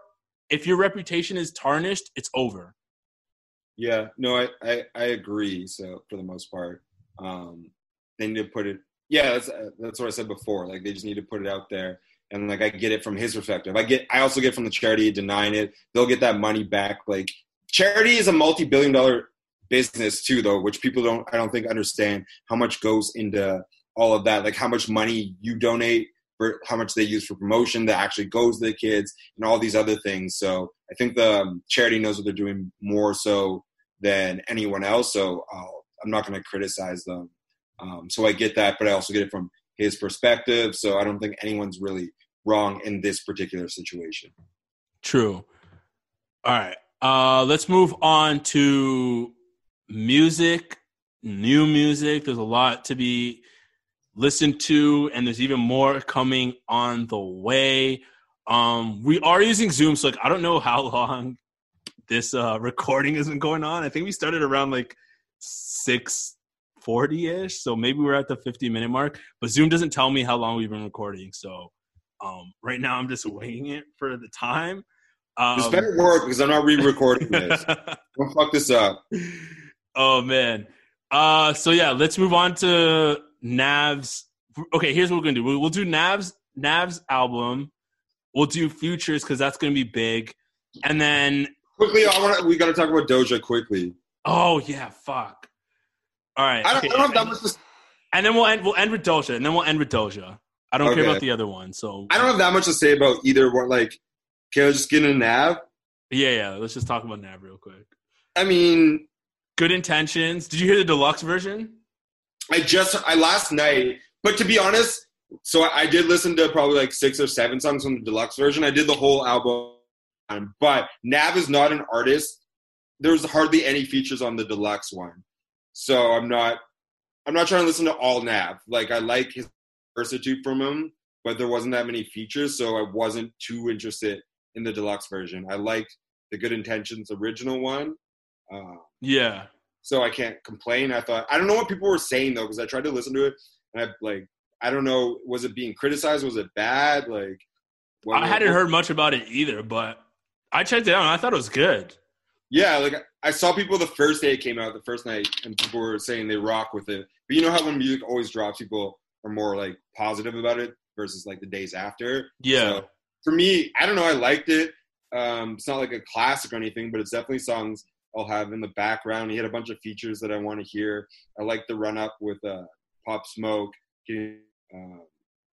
if your reputation is tarnished it's over Yeah, no, I, I, I agree. So for the most part, um, they need to put it Yeah, that's that's what I said before. Like they just need to put it out there, and like I get it from his perspective. I get I also get from the charity denying it. They'll get that money back. Like charity is a multi-billion dollar business too, though, which people don't I don't think understand how much goes into all of that. Like how much money you donate for how much they use for promotion that actually goes to the kids and all these other things. So I think the um, charity knows what they're doing more so than anyone else. So uh, I'm not going to criticize them. Um, so I get that, but I also get it from his perspective. So I don't think anyone's really wrong in this particular situation. True. All right. Uh, let's move on to music, new music. There's a lot to be listened to, and there's even more coming on the way. Um, we are using Zoom, so like I don't know how long this uh, recording has been going on. I think we started around like six forty ish, so maybe we're at the fifty minute mark. But Zoom doesn't tell me how long we've been recording, so um, right now I'm just waiting it for the time. Um, this better work because I'm not re-recording this. Don't fuck this up. Oh man. Uh, so yeah, let's move on to Nav's. Okay, here's what we're gonna do. We'll, we'll do Nav's Nav's album. We'll do Futures because that's gonna be big, and then quickly, I want we got to talk about Doja quickly. Oh yeah, fuck. All right. I don't, okay. I don't have that much. To... And then we'll end. We'll end with Doja, and then we'll end with Doja. I don't okay. care about the other one. So I don't have that much to say about either one. Like, can I just get in a Nav? Yeah, yeah. Let's just talk about Nav real quick. I mean, good intentions. Did you hear the deluxe version? I just I last night, but to be honest, so I, I did listen to probably like six or seven songs from the deluxe version. I did the whole album, but Nav is not an artist. There's hardly any features on the deluxe one, so I'm not I'm not trying to listen to all Nav. Like I like his versatitude from him, but there wasn't that many features, so I wasn't too interested in the deluxe version. I liked the Good Intentions original one. Uh, yeah. So I can't complain. I thought I don't know what people were saying though because I tried to listen to it and I like I don't know was it being criticized? Was it bad? Like I hadn't heard much about it either, but I checked it out and I thought it was good. Yeah, like I saw people the first day it came out, the first night, and people were saying they rock with it. But you know how when music always drops, people are more like positive about it versus like the days after. Yeah. So for me, I don't know. I liked it. Um, it's not like a classic or anything, but it's definitely songs I'll have in the background. He had a bunch of features that I want to hear. I like the run up with uh, Pop Smoke, uh,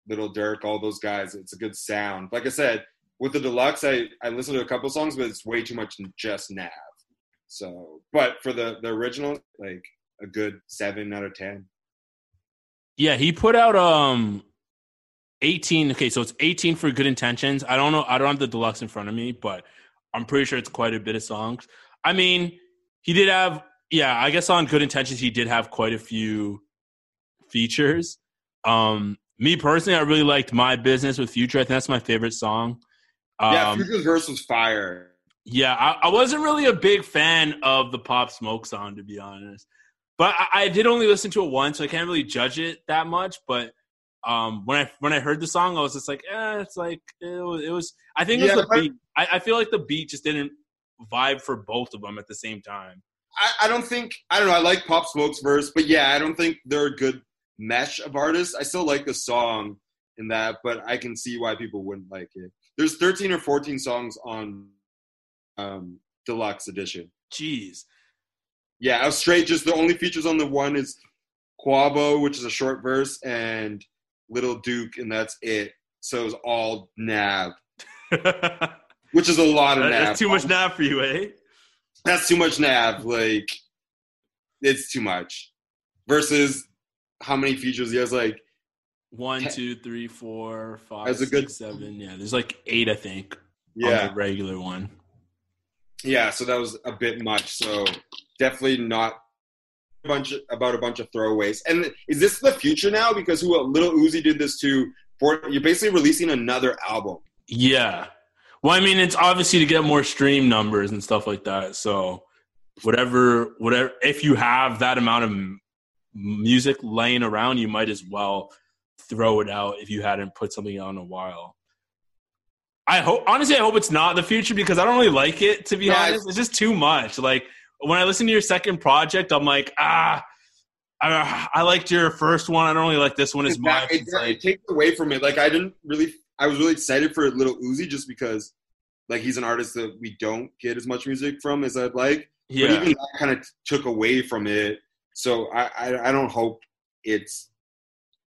Little Durk, all those guys. It's a good sound. Like I said, with the deluxe, I, I listened to a couple songs, but it's way too much just Nav. So, but for the the original, like a good seven out of ten. Yeah, he put out um 18. Okay, so it's 18 for good intentions. I don't know. I don't have the deluxe in front of me, but I'm pretty sure it's quite a bit of songs. I mean, he did have, yeah, I guess on Good Intentions, he did have quite a few features. Um, me personally, I really liked My Business with Future. I think that's my favorite song. Um, yeah, Future's verse was fire. Yeah, I, I, wasn't really a big fan of the Pop Smoke song, to be honest. But I, I, did only listen to it once, so I can't really judge it that much. But um, when I when I heard the song, I was just like, eh, it's like it was. It was I think it was yeah, the beat. I, I feel like the beat just didn't vibe for both of them at the same time. I, I don't think I don't know. I like Pop Smoke's verse, but yeah, I don't think they're a good mesh of artists. I still like the song in that, but I can see why people wouldn't like it. There's 13 or 14 songs on um, deluxe edition. Jeez. Yeah, I was straight. Just the only features on the one is Quavo, which is a short verse, and Little Duke, and that's it. So it was all Nav. which is a lot of that, nav. That's too much nav for you, eh? That's too much nav. Like, it's too much. Versus how many features he has? Like one, two, three, four, five, That's a good, seven. Yeah, there's like eight, I think. Yeah, regular one. Yeah, so that was a bit much. So definitely not a bunch of, about a bunch of throwaways. And is this the future now? Because who Little Uzi did this too. For you're basically releasing another album. Yeah, well, I mean, it's obviously to get more stream numbers and stuff like that. So, whatever, whatever, if you have that amount of music laying around, you might as well throw it out if you hadn't put something out in a while. I hope, honestly, I hope it's not the future because I don't really like it. To be honest, it's just too much. Like when I listen to your second project, I'm like, ah, I, I, liked your first one. I don't really like this one as much. It, it takes away from it. Like I didn't really. I was really excited for Little Uzi just because, like, he's an artist that we don't get as much music from as I'd like. But yeah, even that kind of took away from it. So I, I, I don't hope it's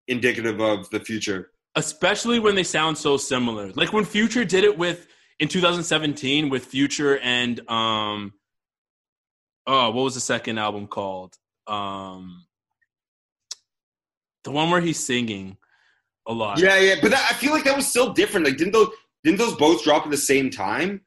indicative of the future. especially when they sound so similar. Like when Future did it with in 2017 with Future and um, oh, what was the second album called? Um, the one where he's singing a lot. Yeah, yeah, but that, I feel like that was still different. Like, didn't those didn't those both drop at the same time?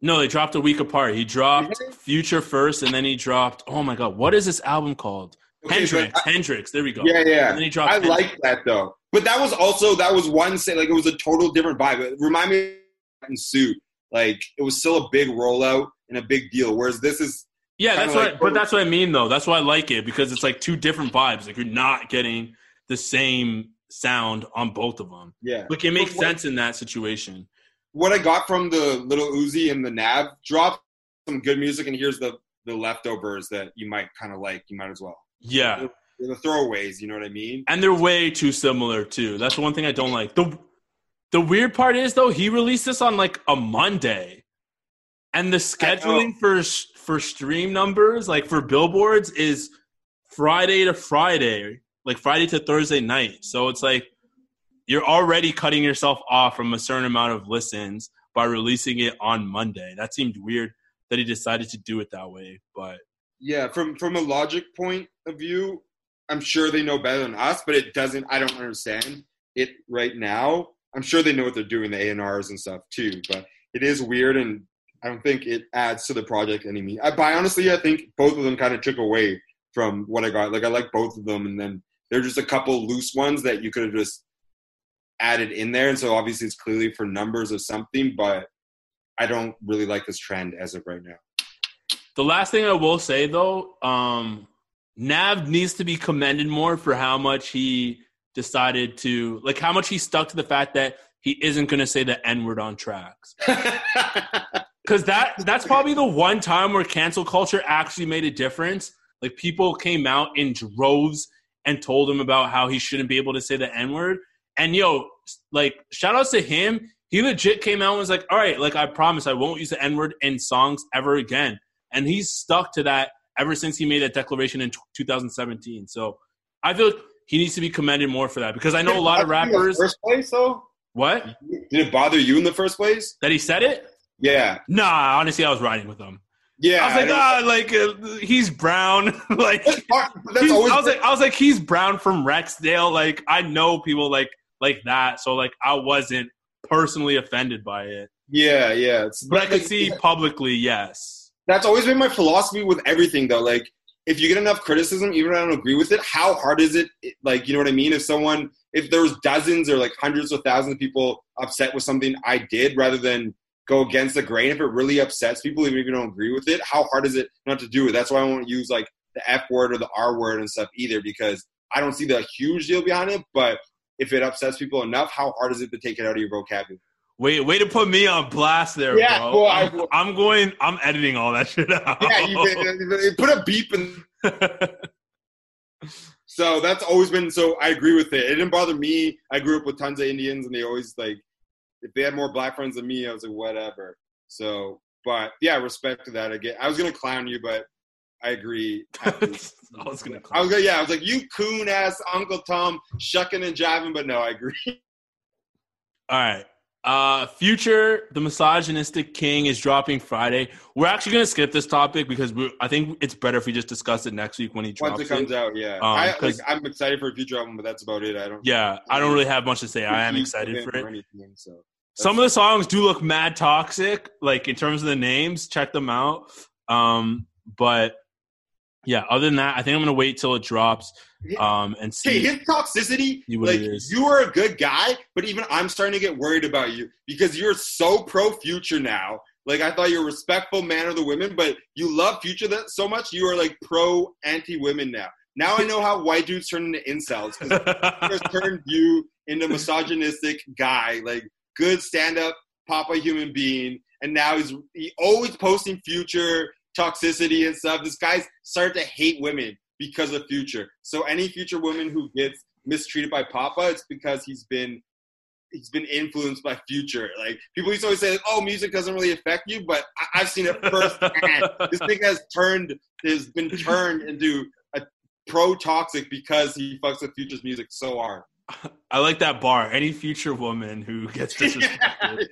No, they dropped a week apart. He dropped Future first, and then he dropped. Oh my god, what is this album called? Okay, Hendrix. I- Hendrix. There we go. Yeah, yeah. And then he dropped. I Hendrix. like that though. But that was also that was one say like it was a total different vibe. It reminded me of in suit. Like it was still a big rollout and a big deal. Whereas this is Yeah, that's like- what. But that's what I mean, though. That's why I like it because it's like two different vibes. Like you're not getting the same sound on both of them. yeah. Like it makes what- sense in that situation. What I got from the little Uzi and the Nav drop some good music, and here's the the leftovers that you might kind of like. You might as well. Yeah, The throwaways, you know what I mean? and they're way too similar too. That's the one thing I don't like. the The weird part is though he released this on like a Monday, and the scheduling for for stream numbers, like for billboards, is Friday to Friday, like Friday to Thursday night. So it's like you're already cutting yourself off from a certain amount of listens by releasing it on Monday. That seemed weird that he decided to do it that way, but Yeah, from from a logic point of view, I'm sure they know better than us, but it doesn't. I don't understand it right now. I'm sure they know what they're doing, the A&Rs and stuff too, but it is weird, and I don't think it adds to the project any mean. I, but honestly, I think both of them kind of took away from what I got. Like I like both of them, and then there's just a couple loose ones that you could have just added in there, and so obviously it's clearly for numbers or something, but I don't really like this trend as of right now. The last thing I will say though, um, Nav needs to be commended more for how much he decided to, like, how much he stuck to the fact that he isn't going to say the N word on tracks. Because that that's probably the one time where cancel culture actually made a difference. Like people came out in droves and told him about how he shouldn't be able to say the N word. And yo, like shout outs to him. He legit came out and was like, "All right, like I promise, I won't use the N word in songs ever again." And he's stuck to that ever since he made that declaration in t- 2017. So I feel like he needs to be commended more for that because I know a lot of rappers. First place, though. What Did it bother you in the first place? that he said it? Yeah. Nah, honestly, I was riding with him. Yeah. I was like, ah, like uh, he's brown. like that's, part- that's always I was like, I was like, he's brown from Rexdale. Like I know people like like that, so like I wasn't personally offended by it, yeah, yeah. But I could see publicly, yes. That's always been my philosophy with everything, though. Like, if you get enough criticism, even if I don't agree with it, how hard is it? Like, you know what I mean? If someone, if there was dozens or like hundreds of thousands of people upset with something I did, rather than go against the grain, if it really upsets people, even if you don't agree with it, how hard is it not to do it? That's why I won't use like the F word or the R word and stuff either, because I don't see the huge deal behind it. But if it upsets people enough, how hard is it to take it out of your vocabulary? Wait, way to put me on blast there, Yeah, bro. well, I'm, I'm going. I'm editing all that shit out. Yeah, you put a beep in So that's always been so. I agree with it. It didn't bother me. I grew up with tons of Indians, and they always like if they had more black friends than me, I was like whatever. So, but yeah, respect to that. I Again, I was gonna clown you, but I agree. I was gonna. I was gonna, yeah, I was like you coon ass Uncle Tom shucking and jiving, but no, I agree. All right. Uh, Future, the misogynistic king, is dropping Friday. We're actually gonna skip this topic because we I think it's better if we just discuss it next week when he drops Once it comes out, yeah. Um, I, like, I'm excited for a future album, but that's about it. I don't. Yeah, I don't really have much to say. I am excited for it. anything, so. Some of the songs do look mad toxic, like in terms of the names. Check them out. Um, but yeah, other than that, I think I'm gonna wait till it drops um, and Hey, see. his toxicity, like you are a good guy, but even I'm starting to get worried about you because you're so pro future now. Like I thought you're a respectful man of the women, but you love future that so much you are like pro anti women now. Now I know how white dudes turn into incels because turned you into misogynistic guy, like good stand up papa human being, and now he's he always posting future toxicity and stuff. This guy's started to hate women. Because of Future. So any future woman who gets mistreated by Papa, it's because he's been he's been influenced by Future. Like people used to always say, "Oh, music doesn't really affect you," but I- I've seen it firsthand. this thing has turned has been turned into a pro toxic because he fucks with Future's music so hard. I like that bar. Any future woman who gets disrespected.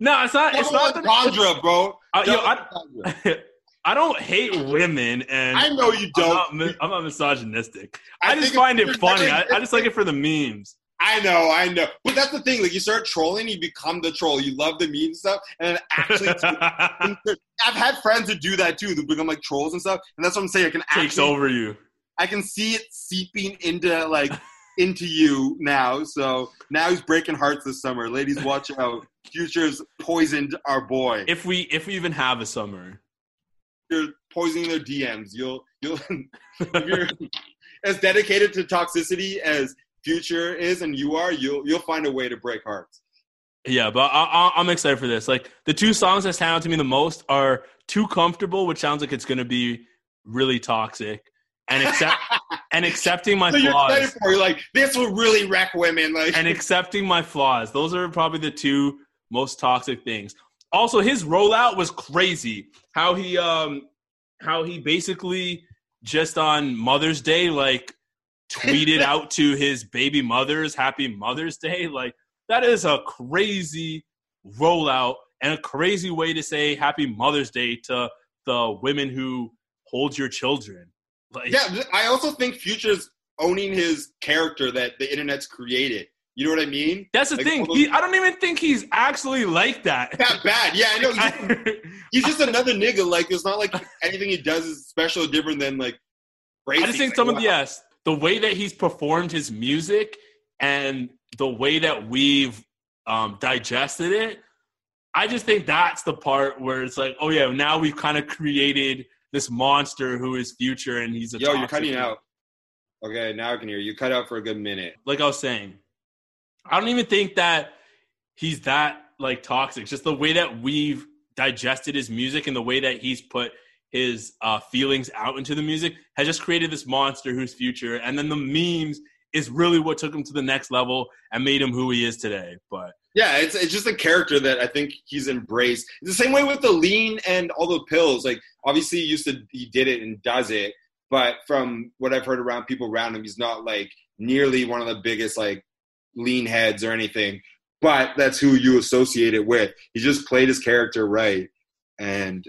No, it's not. It's not. Entendre, bro. Uh, I, yo, I. I don't hate women, and I know you I'm don't. I'm not misogynistic. I, I just find it funny. I, I just like it for the memes. I know, I know. But that's the thing. Like, you start trolling, you become the troll. You love the meme stuff, and actually, I've had friends who do that too. They become like trolls and stuff, and that's what I'm saying. I can actually, Takes over you. I can see it seeping into like into you now. So now he's breaking hearts this summer. Ladies, watch out. Future's poisoned our boy. If we if we even have a summer. You're poisoning their DMs, you'll you'll if you're as dedicated to toxicity as Future is and you are, you'll you'll find a way to break hearts. Yeah, but I, I, I'm excited for this. Like the two songs that stand out to me the most are "Too Comfortable," which sounds like it's going to be really toxic, and accept and accepting my So flaws. for you're like this will really wreck women. Like and accepting my flaws. Those are probably the two most toxic things. Also, his rollout was crazy. How he um how he basically just on Mother's Day like tweeted out to his baby mothers happy Mother's Day. Like that is a crazy rollout and a crazy way to say happy Mother's Day to the women who hold your children. Like yeah, I also think Future's owning his character that the internet's created. You know what I mean? that's the Like, thing. those- He, I don't even think he's actually like that. That bad. Yeah, I know. He's, he's just another nigga. Like it's not like anything he does is special or different than like. I just think some of the yes, the way that he's performed his music and the way that we've um, digested it, I just think that's the part where it's like, oh yeah, now we've kind of created this monster who is future, and he's a Yo, you're cutting out. Okay, now I can hear you. You cut out for a good minute. Like I was saying, I don't even think that he's that like toxic. Just the way that we've digested his music and the way that he's put his uh, feelings out into the music has just created this monster who's future. And then the memes is really what took him to the next level and made him who he is today. But Yeah, it's it's just a character that I think he's embraced. It's the same way with the lean and all the pills. Like obviously he used to he did it and does it, but from what I've heard around people around him, he's not like nearly one of the biggest like lean heads or anything. But that's who you associate it with. He just played his character right, and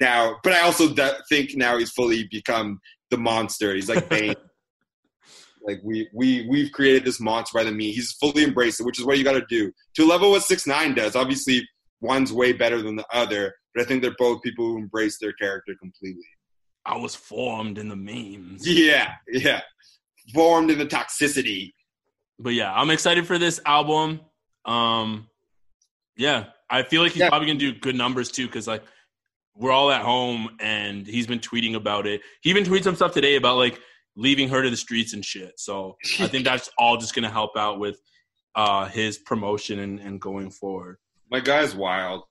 now. But I also d- think now he's fully become the monster. He's like Bane. like we we we've created this monster by the me. He's fully embraced it, which is what you got to do to level what six nine does. Obviously, one's way better than the other, but I think they're both people who embrace their character completely. I was formed in the memes. Yeah, yeah. Formed in the toxicity. But yeah, I'm excited for this album. Um, yeah, I feel like he's Yeah. probably gonna do good numbers too, because like we're all at home and he's been tweeting about it. He even tweeted some stuff today about like leaving her to the streets and shit. So I think that's all just gonna help out with uh his promotion and, and going forward My guy's wild.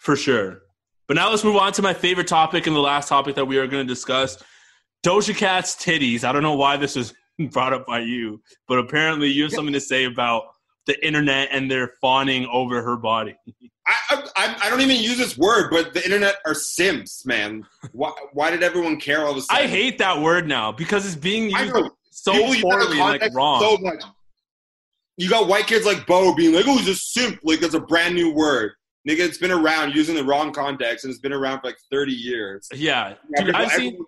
for sure. But now let's move on to my favorite topic and the last topic that we are going to discuss: Doja Cat's titties. I don't know why this was brought up by you, but apparently you have something to say about the internet and their fawning over her body. I, I I don't even use this word, but the internet are simps, man. Why why did everyone care all of a sudden? I hate that word now because it's being used so People use that in poorly and like wrong. So much. You got white kids like Bo being like, "Oh, he's a simp." Like that's a brand new word, nigga. It's been around using the wrong context, and it's been around for like thirty years. yeah, dude, I've seen.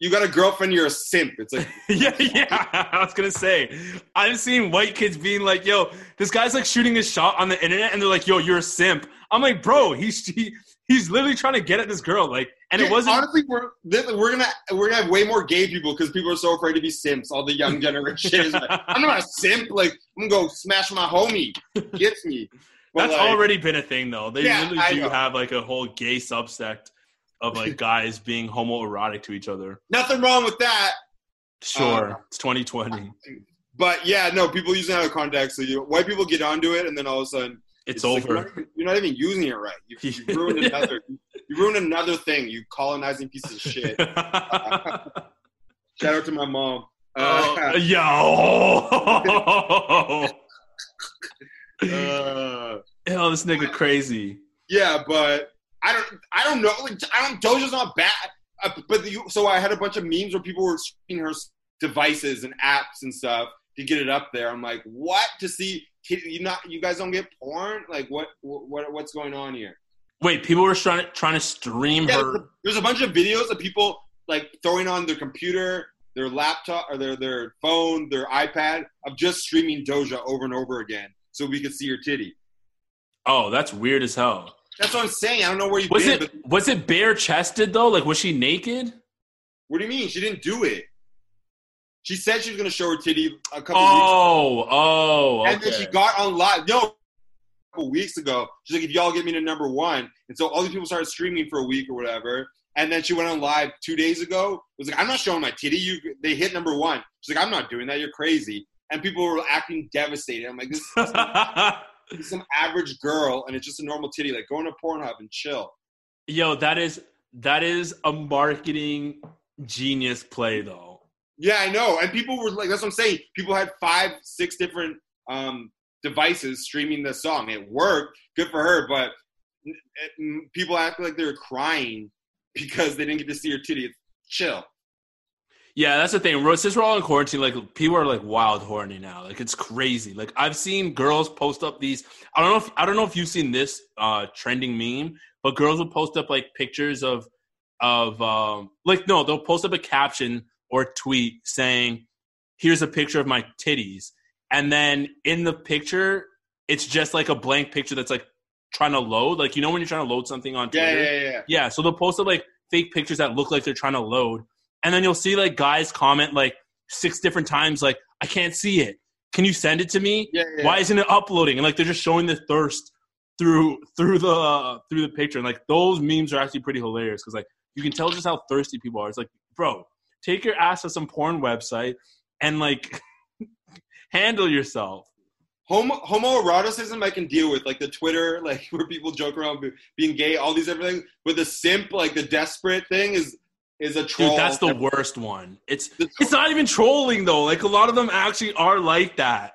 You got a girlfriend, you're a simp. It's like yeah, yeah. I was gonna say, I've seen white kids being like, "Yo, this guy's like shooting his shot on the internet," and they're like, "Yo, you're a simp." I'm like, "Bro, he's he, he's literally trying to get at this girl." Like, and it wasn't. honestly. We're we're gonna we're gonna have way more gay people because people are so afraid to be simps. All the young generation is like, I'm not a simp. Like I'm gonna go smash my homie. Gets me. But, That's like, already been a thing, though. They Yeah, literally I do have like a whole gay subsect of like guys being homoerotic to each other. nothing wrong with that. Sure, Uh, it's 2020. But yeah, no, people using it out of context. So you, white people get onto it, and then all of a sudden It's, like, over. you're, not even, you're not even using it right. You, you ruined another. You ruined another thing. You colonizing piece of shit. Shout out to my mom. Uh, Oh, yo. uh, Hell, this nigga crazy. yeah, but I don't. I don't know. Like, I don't. Doja's not bad. Uh, but the, so I had a bunch of memes where people were streaming her devices and apps and stuff to get it up there. I'm like, what? To see you not? You guys don't get porn? Like, what? What? What's going on here? Wait, people were trying to trying to stream Yeah, her. there's a bunch of videos of people like throwing on their computer, their laptop, or their their phone, their iPad of just streaming Doja over and over again, so we could see her titty. Oh, that's weird as hell. That's what I'm saying. I don't know where you Was been. it But was it bare chested though? Like was she naked? what do you mean? She didn't do it. She said she was going to show her titty a couple weeks Oh, oh, And then she got on live. No, a couple weeks ago. She's like, if y'all get me to number one. And so all these people started streaming for a week or whatever. And then she went on live two days ago. Was like, I'm not showing my titty. You, they hit number one. She's like, I'm not doing that. You're crazy. And people were acting devastated. I'm like, this is some average girl, and it's just a normal titty. Like, go into Pornhub and chill. Yo, that is that is a marketing genius play though. Yeah, I know. And people were like, that's what I'm saying. People had five, six different um, devices streaming the song. It worked. Good for her. But it, people act like they're crying because they didn't get to see her titty. Chill. Yeah, that's the thing. Since we're all in quarantine, like people are like wild horny now. Like it's crazy. Like I've seen girls post up these. I don't know if I don't know if you've seen this uh trending meme, but girls will post up like pictures of of um like no, they'll post up a caption or tweet saying, "Here's a picture of my titties," and then in the picture, it's just like a blank picture that's like trying to load. Like you know when you're trying to load something on Twitter. Yeah, yeah, yeah. Yeah, so they'll post up like fake pictures that look like they're trying to load, and then you'll see like guys comment like six different times, like "I can't see it. Can you send it to me? Yeah, yeah. Why isn't it uploading?" And like they're just showing the thirst through through the uh, through the picture, and like those memes are actually pretty hilarious because like you can tell just how thirsty people are. It's like, bro, take your ass to some porn website and like handle yourself. Homo, homoeroticism I can deal with, like the Twitter, like where people joke around being gay, all these everything. But the simp, like the desperate thing, is is a troll. Dude, that's the worst one. It's it's not even trolling though. Like a lot of them actually are like that.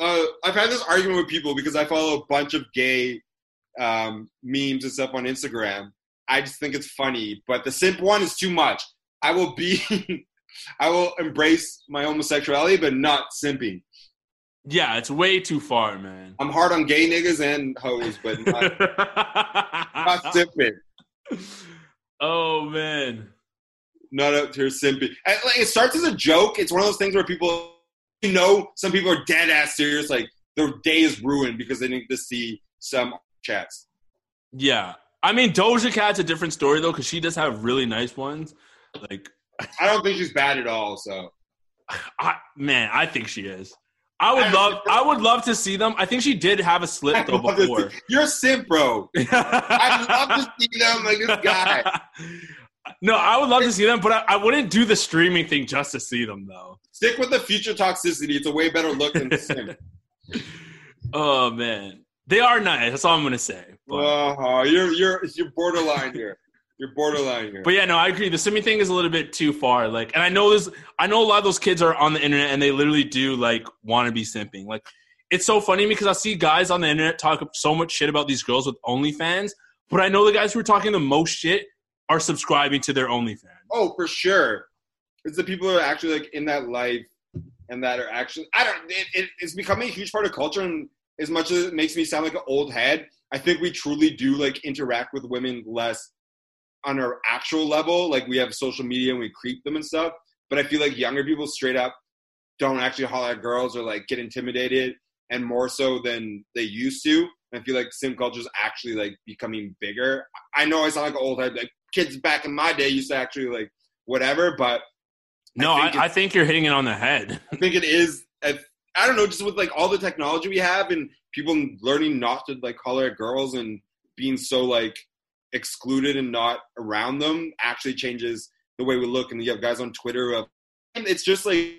uh, I've had this argument with people because I follow a bunch of gay um, memes and stuff on Instagram. I just think it's funny, but the simp one is too much. I will be, I will embrace my homosexuality, but not simping. Yeah, it's way too far, man. I'm hard on gay niggas and hoes, but not, not simping. oh man. Not up to her simping. And, like, it starts as a joke. It's one of those things where people, you know, some people are dead ass serious. Like their day is ruined because they didn't to see some chats. Yeah. I mean Doja Cat's a different story though, because she does have really nice ones. Like I don't think she's bad at all. So. I man, I think she is. I would I- love I would love to see them. I think she did have a slip though before. You're a simp, bro. I'd love to see them like this guy. No, I would love to see them, but I, I wouldn't do the streaming thing just to see them though. Stick with the future toxicity. It's a way better look than the. Oh man. They are nice, that's all I'm gonna say. But, Oh, you're you're you're borderline here. You're borderline here. but yeah, no, I agree. The simping thing is a little bit too far. Like and I know this I know a lot of those kids are on the internet and they literally do like want to be simping. Like it's so funny because I see guys on the internet talk so much shit about these girls with OnlyFans, but I know the guys who are talking the most shit are subscribing to their OnlyFans. oh, for sure. It's the people who are actually like in that life and that are actually. I don't. It, it, it's becoming a huge part of culture, and as much as it makes me sound like an old head, I think we truly do like interact with women less on our actual level. Like we have social media and we creep them and stuff. But I feel like younger people straight up don't actually holler at girls or like get intimidated, and more so than they used to. I feel like simp culture is actually like becoming bigger. I know I sound like an old head. Like kids back in my day used to actually like whatever, but No, think I, I think you're hitting it on the head. I think it is. I, I don't know, just with like all the technology we have and people learning not to like holler at girls and being so like excluded and not around them actually changes the way we look. And you have guys on Twitter of, it's just like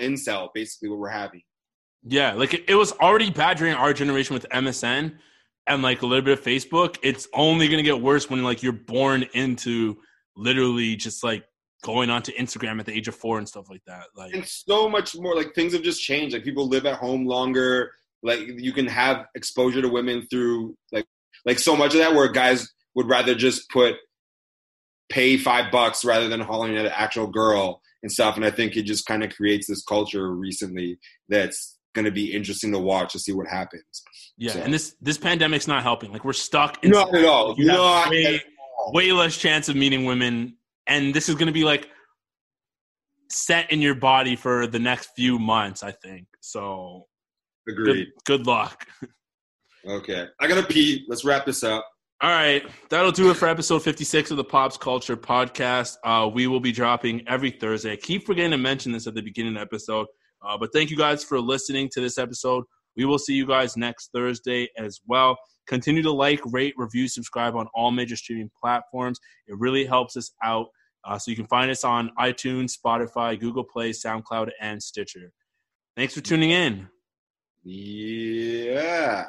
incel, basically what we're having. Yeah, like it, it was already bad during our generation with MSN, and like a little bit of Facebook, it's only gonna get worse when like you're born into literally just like going onto Instagram at the age of four and stuff like that. Like and so much more like things have just changed like people live at home longer like you can have exposure to women through like like so much of that where guys would rather just put pay five bucks rather than hollering at an actual girl and stuff and i think it just kind of creates this culture recently that's going to be interesting to watch to see what happens yeah, So- and this this pandemic's not helping. Like we're stuck. In not at all. You have not way- all. way less chance of meeting women and this is going to be like set in your body for the next few months i think. So good, agreed. good luck. Okay. I gotta pee. Let's wrap this up. All right. That'll do it for episode 56 of the pops culture podcast. Uh, we will be dropping every thursday. I keep forgetting to mention this at the beginning of the episode uh, but thank you guys for listening to this episode we will see you guys next thursday as well. Continue to like rate review subscribe on all major streaming platforms. It really helps us out. Uh, so you can find us on itunes spotify google play soundcloud and stitcher. Thanks for tuning in. Yeah.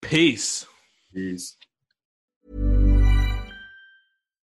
Peace. Peace.